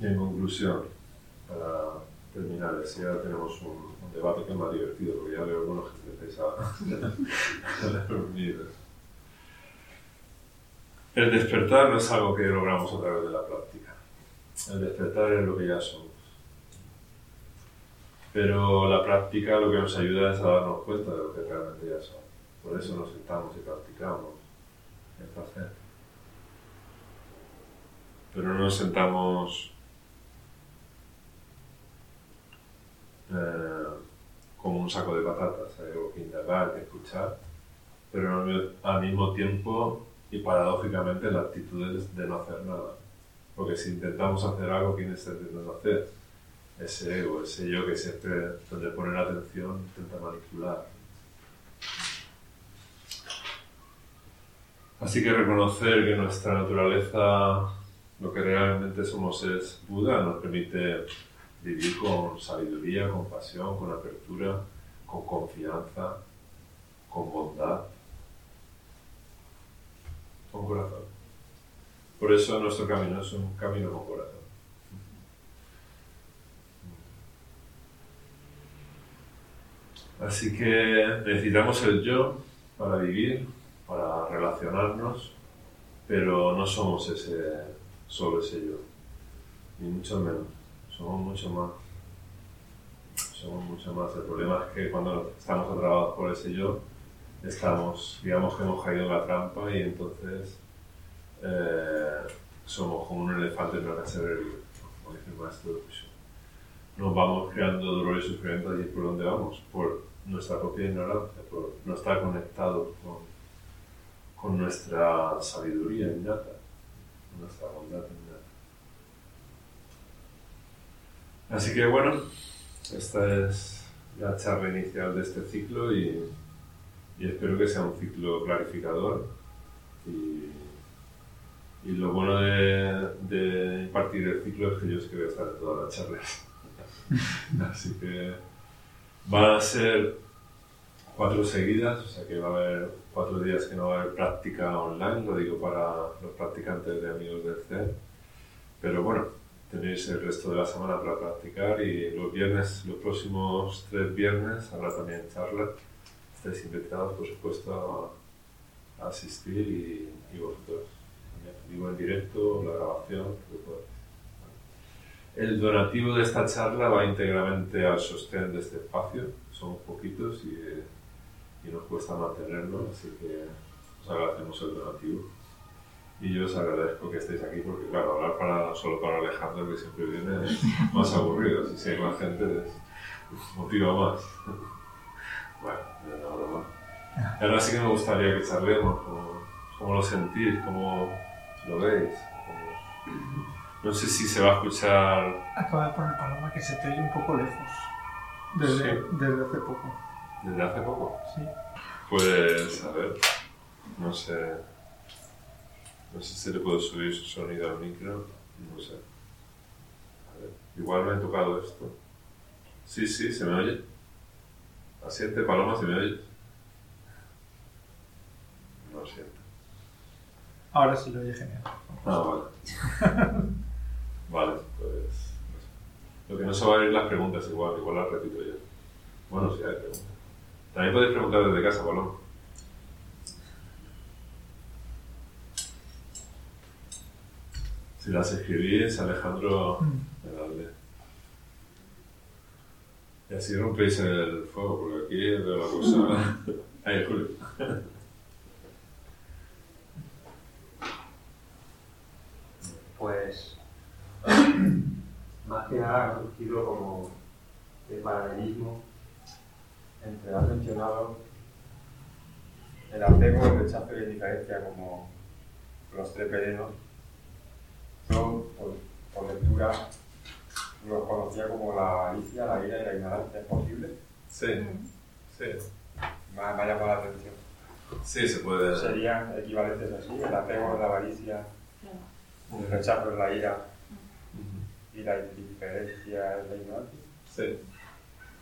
Y en conclusión, para terminar, si ya tenemos un, debate que es más divertido, porque ya veo algunos que empecéis a, dormir. El despertar no es algo que logramos a través de la práctica. El despertar es lo que ya somos. Pero la práctica lo que nos ayuda es a darnos cuenta de lo que realmente ya somos. Por eso nos sentamos y practicamos el placer. Pero no nos sentamos Eh, como un saco de patatas, hay algo que indagar, que escuchar, pero al mismo tiempo y paradójicamente la actitud es de no hacer nada. Porque si intentamos hacer algo, ¿quién está intentando hacer? Ese ego, ese yo que siempre, donde pone la atención, intenta manipular. Así que reconocer que nuestra naturaleza, lo que realmente somos es Buda, nos permite vivir con sabiduría, con pasión, con apertura, con confianza, con bondad, con corazón. Por eso nuestro camino es un camino con corazón. Así que necesitamos el yo para vivir, para relacionarnos, pero no somos ese, solo ese yo, ni mucho menos somos mucho más. Somos mucho más. El problema es que cuando estamos atrapados por ese yo, estamos, digamos que hemos caído en la trampa y entonces eh, somos como un elefante en una cacería, como dice el maestro de Nos vamos creando dolor y sufrimiento allí por donde vamos, por nuestra propia ignorancia, por no estar conectados con, con nuestra sabiduría innata, nuestra bondad innata. Así que bueno, esta es la charla inicial de este ciclo y, y espero que sea un ciclo clarificador. Y, y lo bueno de, de, impartir el ciclo es que yo es que voy a estar en todas las charlas. [laughs] Así que van a ser cuatro seguidas, o sea que va a haber cuatro días que no va a haber práctica online, lo digo para los practicantes de amigos del CER. Pero bueno, tenéis el resto de la semana para practicar y los viernes, los próximos tres viernes habrá también charla. Estáis invitados, por supuesto, a, asistir y, y, vosotros también. En directo, la grabación, El donativo de esta charla va íntegramente al sostén de este espacio, somos poquitos y, y nos cuesta mantenerlo, así que os agradecemos el donativo. Y yo os agradezco que estéis aquí porque, claro, hablar para, solo para Alejandro, que siempre viene, es más aburrido. Si hay más gente, es, motiva más. bueno, una broma. Y ahora sí que me gustaría que charlemos, cómo, cómo lo sentís, cómo lo veis. Cómo... No sé si se va a escuchar. Acaba de poner paloma que se te oye un poco lejos. Desde, Sí. desde hace poco. ¿Desde hace poco? Sí. Pues, a ver, no sé. No sé si le puedo subir su sonido al micro. No sé. A ver, igual me he tocado esto. Sí, sí, se me oye. Asiente, Paloma, ¿se me oye? No siento. Ahora sí lo oye genial. Ah, vale. [laughs] vale, pues. no sé. Lo que no se va a ir las preguntas igual, igual las repito yo. Bueno, sí hay preguntas. También podéis preguntar desde casa, Paloma. Si las escribís, Alejandro, me darle. Y así rompéis el fuego, porque aquí veo la cosa. [laughs] Ahí, Julio. Pues, más que nada ha surgido como el paralelismo entre, has mencionado, el apego, el rechazo y la indiferencia como los tres venenos. Yo, por, por lectura, los conocía como la avaricia, la ira y la ignorancia. ¿Es posible? Sí, sí. Me ha, llamado la atención. Sí, se puede. ¿Serían equivalentes así? El apego es la avaricia, el rechazo es la ira y la indiferencia es la ignorancia. Sí,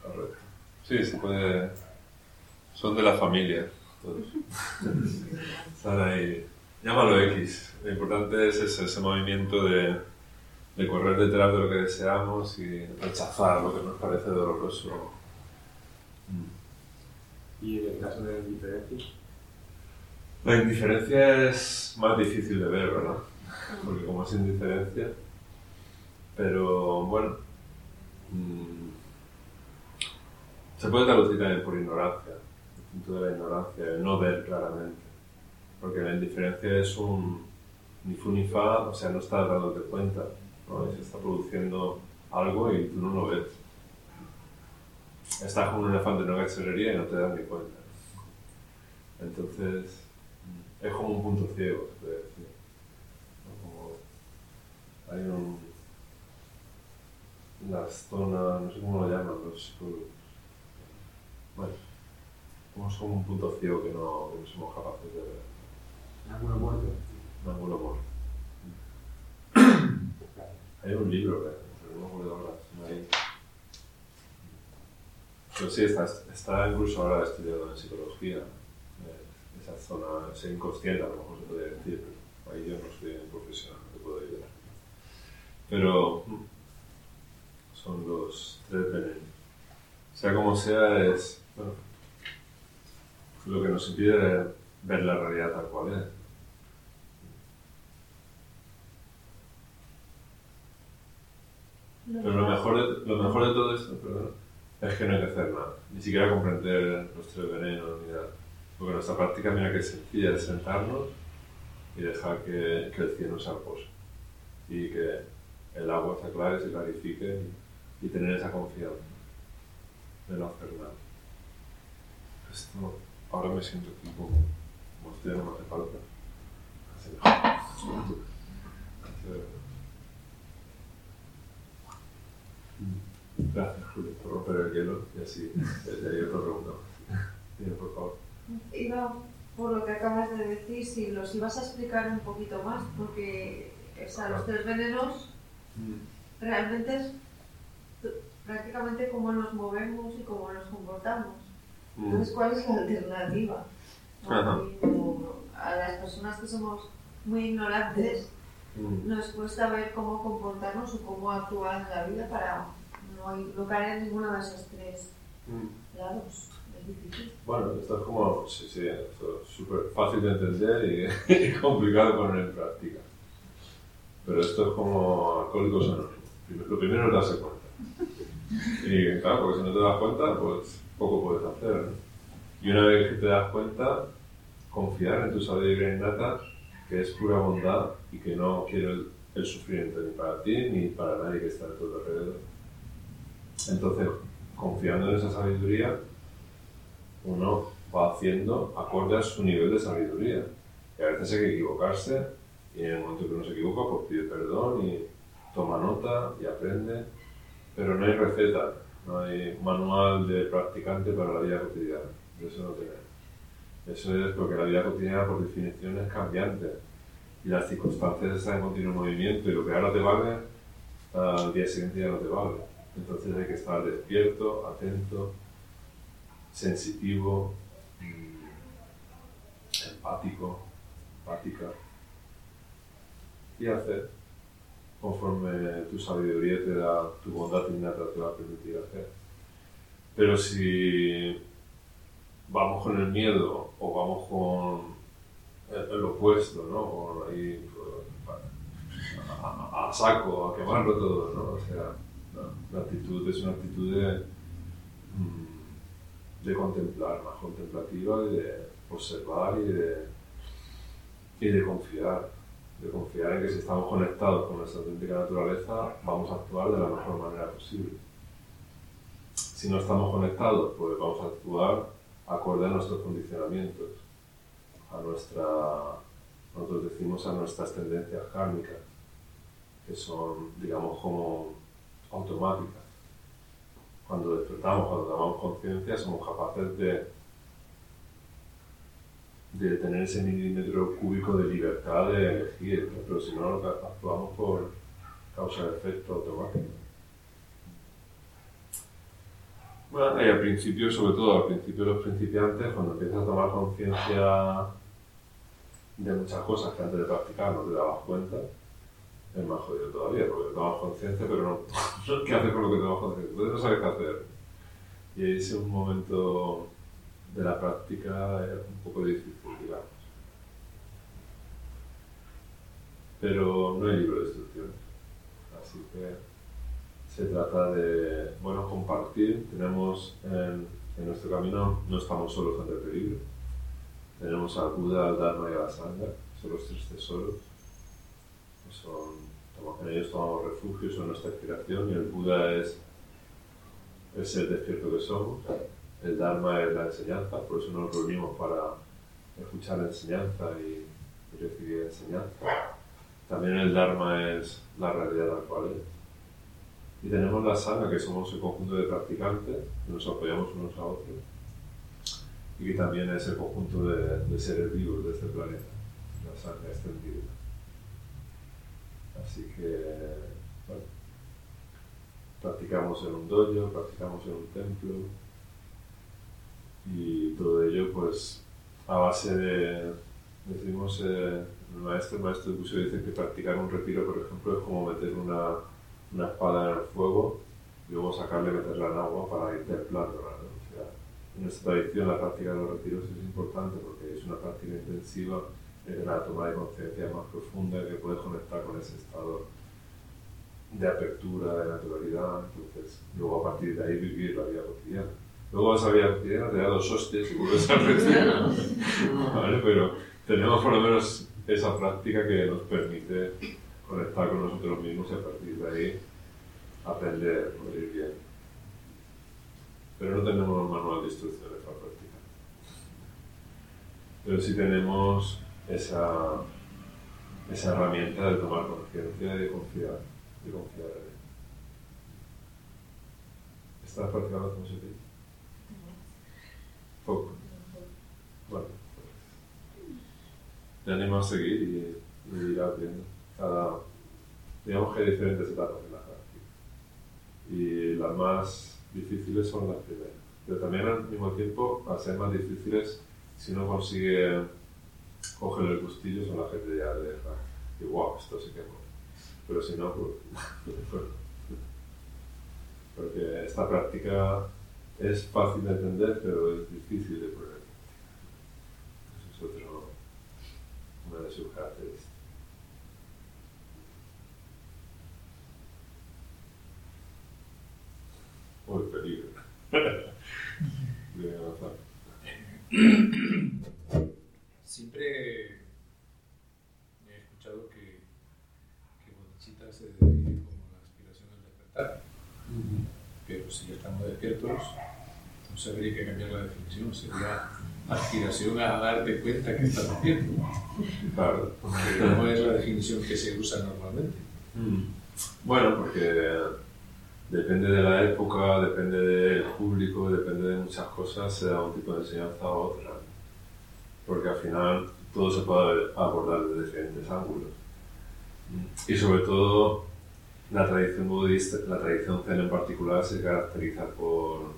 correcto. Sí, se puede. Son de la familia, todos. [laughs] Están ahí. Llámalo X. Lo importante es ese, ese movimiento de, de correr detrás de lo que deseamos y rechazar lo que nos parece doloroso. Mm. Y en el caso de la indiferencia, La indiferencia es más difícil de ver, ¿verdad? Porque como es indiferencia, pero bueno, mm, se puede traducir también por ignorancia, el punto de la ignorancia, el no ver claramente, porque la indiferencia es un ni fu ni fa, o sea, no estás dándote cuenta, ¿no? Se está produciendo algo y tú no lo ves. Estás como un elefante en una cacharrería y no te das ni cuenta. Entonces, es como un punto ciego, se puede decir. Como hay un. Las zonas, no sé cómo lo llaman los psicólogos. Bueno, es como un punto ciego que no, que no somos capaces de ver. Alguno muerto. Un ángulo amor. Hay un libro, pero no me acuerdo ahora. Pero sí, está, está incluso ahora estudiado en psicología. eh, Esa zona, ese inconsciente, a lo mejor se podría decir, pero ahí yo no soy un profesional, no te puedo ayudar. Pero mm, son los tres venenos. Sea como sea, es bueno, lo que nos impide ver la realidad tal cual es. Pero lo mejor de, lo mejor de todo esto, es que no hay que hacer nada. Ni siquiera comprender los tres venenos ni nada. Porque nuestra práctica, mira que es sencilla, es sentarnos y dejar que, el cielo se repose. Y que el agua se aclare, se clarifique y, tener esa confianza de no hacer nada. Esto, ahora me siento aquí como Hostia, no me hace falta. Así mejor. [laughs] Así de- Mm. Gracias, Julio, por romper el hielo y así otra pregunta. Por favor. Iba por lo que acabas de decir, si los ibas a explicar un poquito más, porque o sea, los tres venenos realmente es prácticamente cómo nos movemos y cómo nos comportamos. Mm. Entonces, ¿cuál es la alternativa? A las personas que somos muy ignorantes, Mm. nos cuesta ver cómo comportarnos o cómo actuar en la vida para no, no caer en ninguno de esos tres Mm. lados. Bueno, esto es como, sí, sí, esto es súper fácil de entender y, [laughs] y complicado de poner en práctica. Pero esto es como alcohólicos anónimos. Lo primero es darse cuenta. Y claro, porque si no te das cuenta, pues poco puedes hacer. ¿no? Y una vez que te das cuenta, confiar en tu sabiduría innata, que es pura bondad y que no quiere el, el sufrimiento ni para ti ni para nadie que está a tu alrededor. Entonces, confiando en esa sabiduría, uno va haciendo acorde a su nivel de sabiduría. Y a veces hay que equivocarse, y en el momento que uno se equivoca, pues pide perdón y toma nota y aprende. Pero no hay receta, no hay manual de practicante para la vida cotidiana. Eso no tiene. Eso es porque la vida cotidiana, por definición, es cambiante. Y las circunstancias están en continuo movimiento, y lo que ahora te vale, al día siguiente ya no te vale. Entonces hay que estar despierto, atento, sensitivo, empático, empática y hacer conforme tu sabiduría te da, tu bondad innata te va a permitir hacer. Pero si vamos con el miedo o vamos con el, opuesto, ¿no? Pues, a, saco, a quemarlo todo, ¿no? O sea, la actitud es una actitud de, mm, de contemplar, más contemplativa y de observar y de, y de confiar. De confiar en que si estamos conectados con nuestra auténtica naturaleza, vamos a actuar de la mejor manera posible. Si no estamos conectados, pues vamos a actuar acorde a nuestros condicionamientos, a nuestra, nosotros decimos a nuestras tendencias kármicas, que son, digamos, como automáticas. Cuando despertamos, cuando tomamos conciencia, somos capaces de, de tener ese milímetro cúbico de libertad de elegir, pero si no, actuamos por causa-efecto automático. Y al principio, sobre todo al principio de los principiantes, cuando empiezas a tomar conciencia de muchas cosas que antes de practicar no te dabas cuenta, es más jodido todavía, porque tomas conciencia, pero no, [laughs] qué hacer con lo que tomas conciencia, entonces no sabes qué hacer. Y ahí es un momento de la práctica eh, un poco difícil, digamos. Pero no hay libro de instrucciones, así que se trata de, bueno, compartir. Tenemos en, en nuestro camino, no estamos solos ante el peligro. Tenemos al Buda, al Dharma y a la Sangha, son los tres tesoros. Son, en ellos tomamos refugio, son nuestra inspiración y el Buda es, el despierto que somos. El Dharma es la enseñanza, por eso nos reunimos para escuchar la enseñanza y, y recibir enseñanza. También el Dharma es la realidad tal cual es. Y tenemos la Sangha, que somos el conjunto de practicantes, que nos apoyamos unos a otros, y que también es el conjunto de, seres vivos de este planeta, la Sangha extendida. Así que, bueno, practicamos en un dojo, practicamos en un templo, y todo ello, pues, a base de, decimos, eh, el maestro, el maestro de Busio dice que practicar un retiro, por ejemplo, es como meter una, una espada en el fuego y luego sacarle y meterla en agua para ir templándola. ¿no? O sea, en nuestra tradición la práctica de los retiros es importante porque es una práctica intensiva de la toma de conciencia más profunda que puedes conectar con ese estado de apertura, de naturalidad, entonces luego a partir de ahí vivir la vida cotidiana. Luego esa vida cotidiana te da dos hostias y vuelves retiro, ¿vale? Pero tenemos por lo menos esa práctica que nos permite conectar con nosotros mismos y a partir de ahí aprender, ¿no? ir bien. Pero no tenemos un manual de instrucciones para practicar. pero sí tenemos esa, esa herramienta de tomar conciencia y de confiar, de confiar en él. ¿Estás practicando como se dice? Poco. Bueno, te animo a seguir y, y ir aprendiendo. Digamos que hay diferentes etapas en la práctica. Y las más difíciles son las primeras. Pero también al mismo tiempo, al ser más difíciles, si uno consigue coger el gustillo, son la gente ya deja y wow, esto sí que no. Pero si no, pues, [laughs] porque esta práctica es fácil de entender, pero es difícil de poner. Eso es otro, una de sus. Uy, peligro. Voy a avanzar. Siempre he escuchado que, que se define como la aspiración al despertar. Pero si ya estamos despiertos, no habría que cambiar la definición, sería aspiración a darte cuenta que estás despierto. Claro. Que no es la definición que se usa normalmente. Bueno, porque depende de la época, depende del público, depende de muchas cosas, se da un tipo de enseñanza a otra. Porque al final todo se puede abordar desde diferentes ángulos. Y sobre todo, la tradición budista, la tradición zen en particular, se caracteriza por,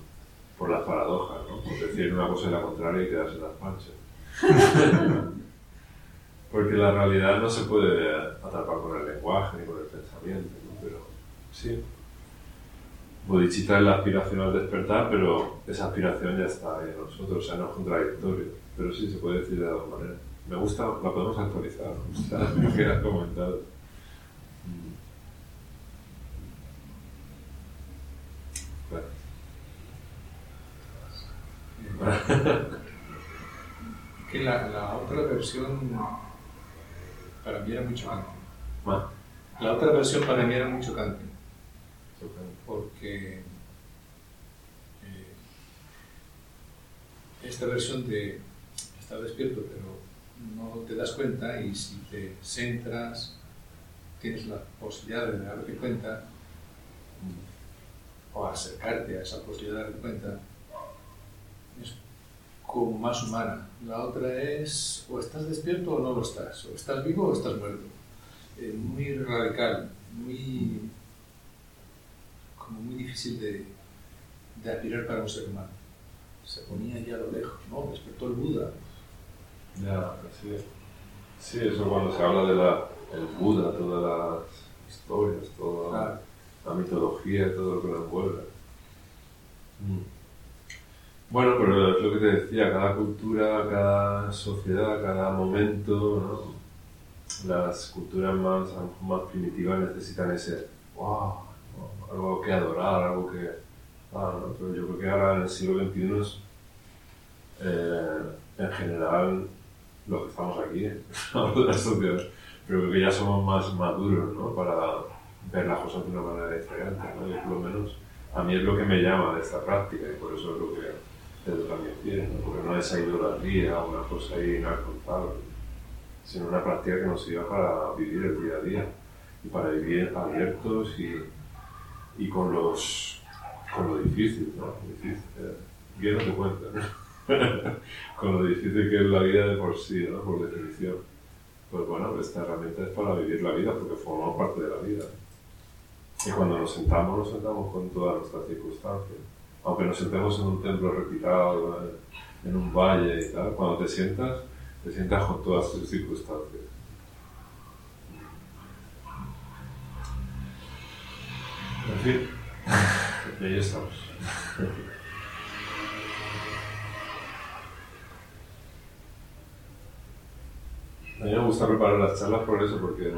por las paradojas, ¿no? Por decir una cosa y la contraria y quedarse las manchas. [laughs] Porque la realidad no se puede atrapar con el lenguaje ni con el pensamiento, ¿no? Pero sí. Bodhicitta es la aspiración al despertar, pero esa aspiración ya está en nosotros, o sea, no es contradictorio. Pero sí, se puede decir de dos maneras. Me gusta, la podemos actualizar. O sea, [laughs] lo que has comentado. [laughs] Que la, la otra versión para mí era muy chocante. Bueno, La otra versión para mí era muy chocante, porque eh, esta versión de estar despierto pero no te das cuenta y si te centras, tienes la posibilidad de darte cuenta o acercarte a esa posibilidad de darte cuenta, es como más humana. La otra es o estás despierto o no lo estás, o estás vivo o estás muerto. Eh, muy radical, muy difícil de, de aspirar para un ser humano. Se ponía ya a lo lejos, ¿no? Despertó el Buda. ya, sí. Sí, eso cuando se habla de la, el Buda, todas las historias, toda Claro. la mitología, todo lo que lo envuelve. Mm. Bueno, pero es lo que te decía, cada cultura, cada sociedad, cada momento, ¿no? las culturas más, más primitivas necesitan ese wow. Algo que adorar, algo que... Ah, ¿no? Pero yo creo que ahora en el siglo XXI es, eh, en general los que estamos aquí, [laughs] sociedad, pero creo que ya somos más maduros ¿no? para ver las cosas de una manera diferente. ¿no? Por lo menos a mí es lo que me llama de esta práctica y por eso es lo que Pedro también tiene, ¿no? porque no es idolatría o una cosa ahí inalcanzable, sino una práctica que nos sirva para vivir el día a día y para vivir abiertos y, y con, los, con lo difícil, ¿no? Difícil, eh, bien no te [laughs] ¿no? con lo difícil que es la vida de por sí, ¿no? por definición. Pues bueno, esta herramienta es para vivir la vida porque formamos parte de la vida. Y cuando nos sentamos, nos sentamos con todas nuestras circunstancias. Aunque nos sentemos en un templo replicado, en un valle y tal, cuando te sientas, te sientas con todas tus circunstancias. En fin, y ahí estamos. A mí me gusta preparar las charlas por eso, porque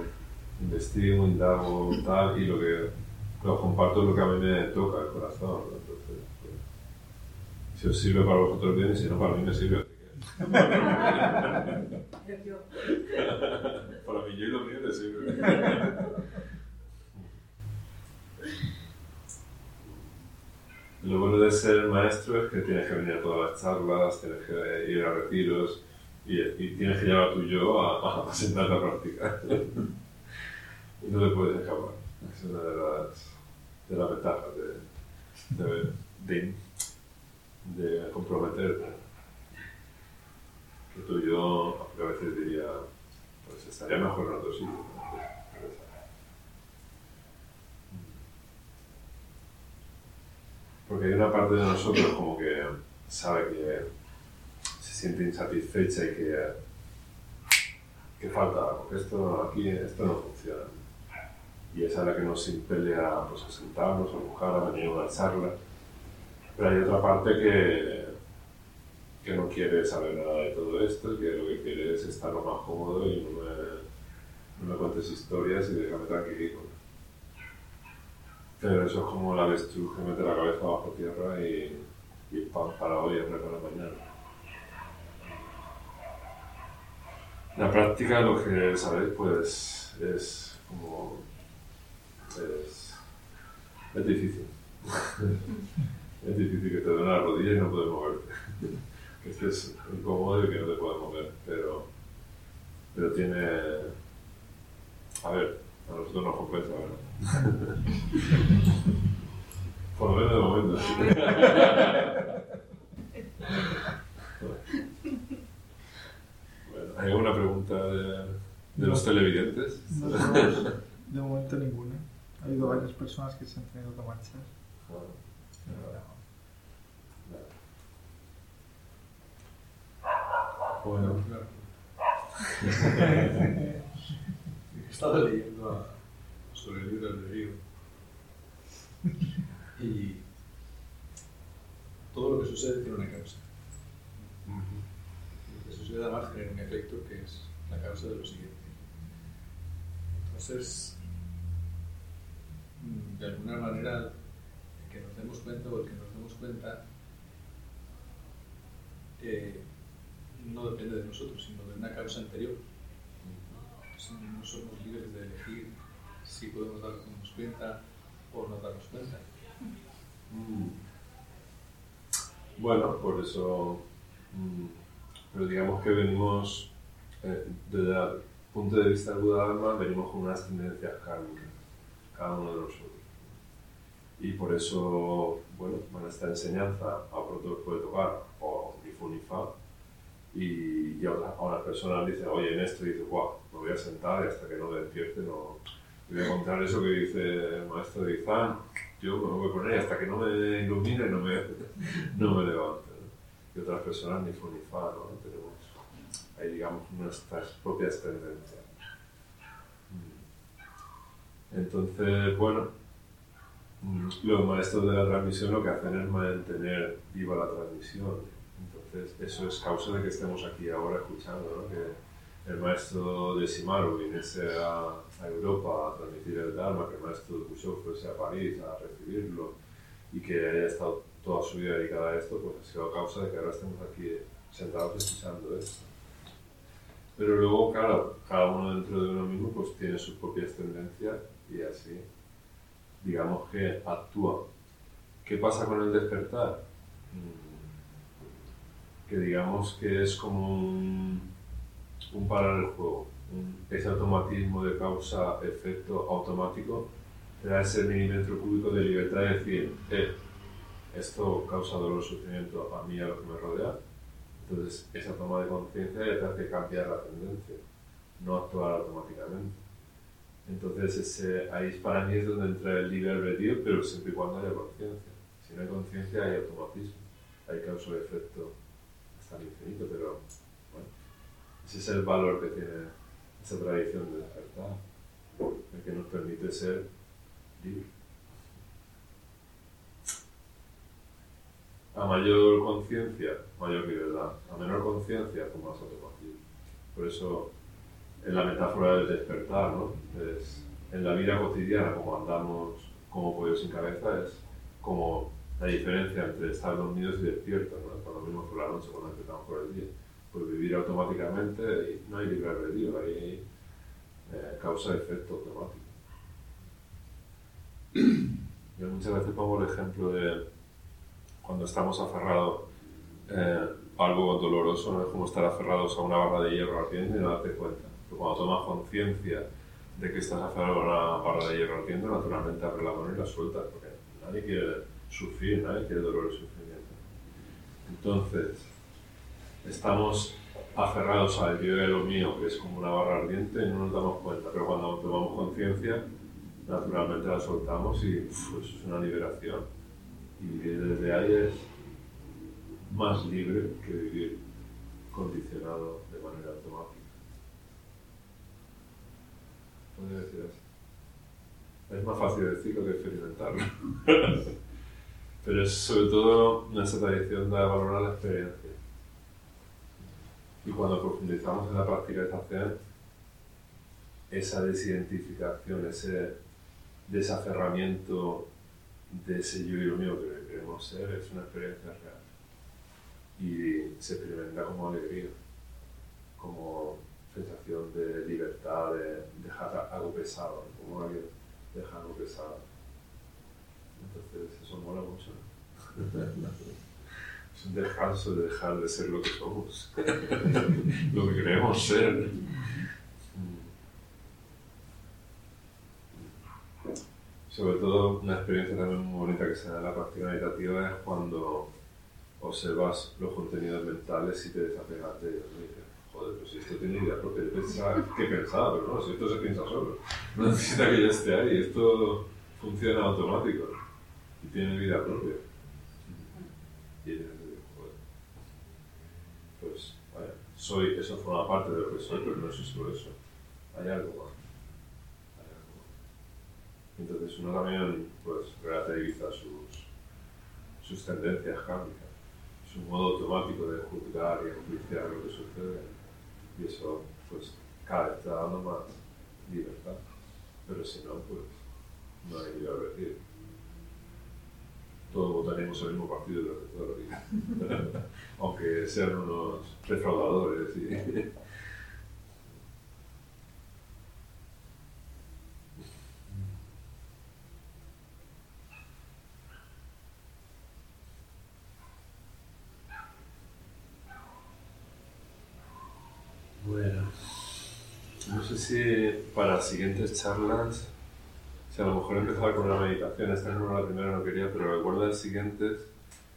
investigo, indago, tal, y lo que lo comparto es lo que a mí me toca el corazón. ¿no? Entonces, pues, si os sirve para vosotros bien, y si no, para mí me sirve. así que- [laughs] para mí yo y lo mío te sirve. [laughs] Lo bueno de ser maestro es que tienes que venir a todas las charlas, tienes que ir a retiros, Y, tienes que llevar a tu yo a, a sentarte [laughs] a practicar. [laughs] y no te puedes escapar. Es una de las, ventajas de, comprometerte. Que yo a veces diría, pues estaría mejor en otro sitio. ¿no? Pues, regresar. Porque hay una parte de nosotros como que sabe que se siente insatisfecha y que, que falta algo, que esto aquí esto no funciona. Y esa es la que nos impele a, pues, a sentarnos, a buscar, a venir a una charla. Pero hay otra parte que, que no quiere saber nada de todo esto, que lo que quiere es estar lo más cómodo y no me, no me cuentes historias y déjame tranquilo. Pero eso es como la avestruz que mete la cabeza bajo tierra y, y pan para hoy, hambre para mañana. La práctica, lo que sabéis, pues es como. es, es difícil. [laughs] es difícil que te duele la rodilla y no puedes moverte. [laughs] que estés incómodo y que no te puedes mover, pero, pero tiene. A ver, a nosotros nos compensa, ¿verdad? [laughs] Por lo menos de momento. bueno, ¿hay alguna pregunta de, de los televidentes? No tenemos de momento ninguna. Ha habido varias personas que se han tenido que marchar. Bueno, Claro. [laughs] He estado leyendo a- sobre el libro del río [laughs] y todo lo que sucede tiene una causa. Lo que sucede además genera un efecto que es la causa de lo siguiente. Entonces, mm, de alguna manera, el que nos demos cuenta o el que nos demos cuenta eh, no depende de nosotros, sino de una causa anterior. Entonces, no somos libres de elegir si podemos darnos cuenta o no darnos cuenta. Mm. Bueno, por eso, mm, pero digamos que venimos, eh, desde el punto de vista del Buda venimos con unas tendencias kármicas, cada uno de nosotros. Y por eso, bueno, bueno, esta enseñanza a pronto os puede tocar, o ni fu ni fa, y, y a, otras, a personas dicen, oye, en esto, y dices, guau, me voy a sentar y hasta que no me despierte no... Voy a contar eso que dice el maestro de Izan, yo me voy a poner hasta que no me ilumine no me, [laughs] no me levanto. ¿no? Y otras personas ni fu ni fa, ¿no? Tenemos ahí, digamos, nuestras propias tendencias. Mm. Entonces, bueno, mm, los maestros de la transmisión lo que hacen es mantener viva la transmisión. Entonces, eso es causa de que estemos aquí ahora escuchando, ¿no? Que el maestro de Simaru viniese a, a Europa a transmitir el Dharma, que el maestro de Kusho fuese a París a recibirlo y que haya estado toda su vida dedicada a esto, pues ha sido causa de que ahora estemos aquí sentados escuchando esto. Pero luego, claro, cada uno dentro de uno mismo pues tiene sus propias tendencias y así, digamos que actúa. ¿Qué pasa con el despertar? Mm, Que digamos que es como un, un parar el juego, ese automatismo de causa-efecto automático, te da ese milímetro cúbico de libertad de decir, eh, esto causa dolor, sufrimiento a mí y a lo que me rodea. Entonces, esa toma de conciencia ya te hace cambiar la tendencia, no actuar automáticamente. Entonces, ese, ahí para mí es donde entra el libre albedrío, pero siempre y cuando haya conciencia. Si no hay conciencia, hay automatismo, hay causa-efecto hasta el infinito, pero bueno, ese es el valor que tiene esa tradición de despertar, el que nos permite ser libres. A mayor conciencia, mayor libertad. A menor conciencia, pues más automatismo. Por eso, en la metáfora del despertar, ¿no? Es, en la vida cotidiana, como andamos como pollos sin cabeza, es como la diferencia entre estar dormidos y despiertos. Cuando dormimos por la noche, cuando empezamos por el día. Pues vivir automáticamente, y no hay libre albedrío, hay eh, causa-efecto automático. [clears throat] Yo muchas veces pongo el ejemplo de cuando estamos aferrados, eh, algo doloroso, no es como estar aferrados a una barra de hierro ardiendo y no darte cuenta. Pero cuando tomas conciencia de que estás aferrado a una barra de hierro ardiendo, naturalmente abres la mano y la sueltas, porque nadie quiere sufrir, nadie quiere dolor y sufrimiento. Entonces, estamos aferrados al yo a lo mío, que es como una barra ardiente, y no nos damos cuenta, pero cuando tomamos conciencia, naturalmente la soltamos y eso es una liberación. Y desde ahí es más libre que vivir condicionado de manera automática. Decir así. Es más fácil decirlo que experimentarlo. [laughs] Pero es sobre todo nuestra tradición de valorar la experiencia. Y cuando profundizamos en la práctica de hacer esa desidentificación, ese desaferramiento de ese yo y lo mío que queremos ser, es una experiencia real. Y se experimenta como alegría, como sensación de libertad, de dejar algo pesado, como alguien deja algo pesado. Entonces eso mola mucho. [laughs] Descanso de dejar de ser lo que somos, [laughs] lo que queremos ser. Sobre todo, una experiencia también muy bonita que se da en la práctica meditativa es cuando observas los contenidos mentales y te desapegas de ellos. Y dices, joder, pues si esto tiene idea propia, yo pensaba que pensaba, pero no, si esto se piensa solo. No necesita que yo esté ahí, esto funciona automático y tiene vida propia. Y dices, joder, pues, vaya, soy, eso forma parte de lo que soy, pero no es solo eso. Hay algo más. Entonces uno también pues, relativiza sus, sus tendencias kármicas, su modo automático de juzgar y enjuiciar lo que sucede. Y eso pues cada vez da dando más libertad. Pero si no, pues no hay libre decir. Todos votaremos el mismo partido durante toda la vida. [laughs] Aunque sean unos defraudadores y Bueno, no sé si para las siguientes charlas, si a lo mejor empezar con una meditación, esta no la primera no quería, pero recuerda las siguientes,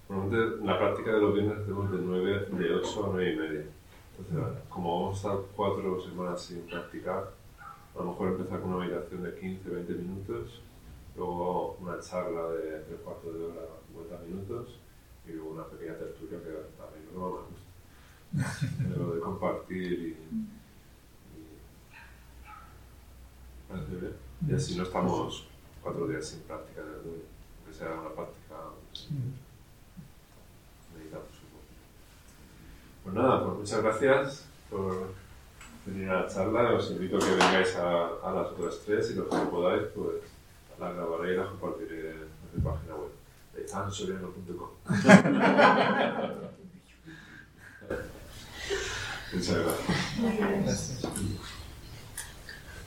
normalmente en la práctica de los viernes hacemos de 9, de 8 a 9 y media. Entonces, como vamos a estar cuatro semanas sin practicar, a lo mejor empezar con una meditación de 15, 20 minutos, luego una charla de 3 cuartos de hora, 50 minutos, y luego una pequeña tertulia que mí no me gusta [laughs] lo de compartir y, y parece bien. Y así no estamos cuatro días sin práctica que sea una práctica meditamos un poco. Pues nada, pues muchas gracias por venir a la charla. Os invito a que vengáis a, a las otras tres y los que podáis, pues la grabaré y la compartiré en mi página web de ansoriano.com. [laughs] Muchas gracias. Gracias.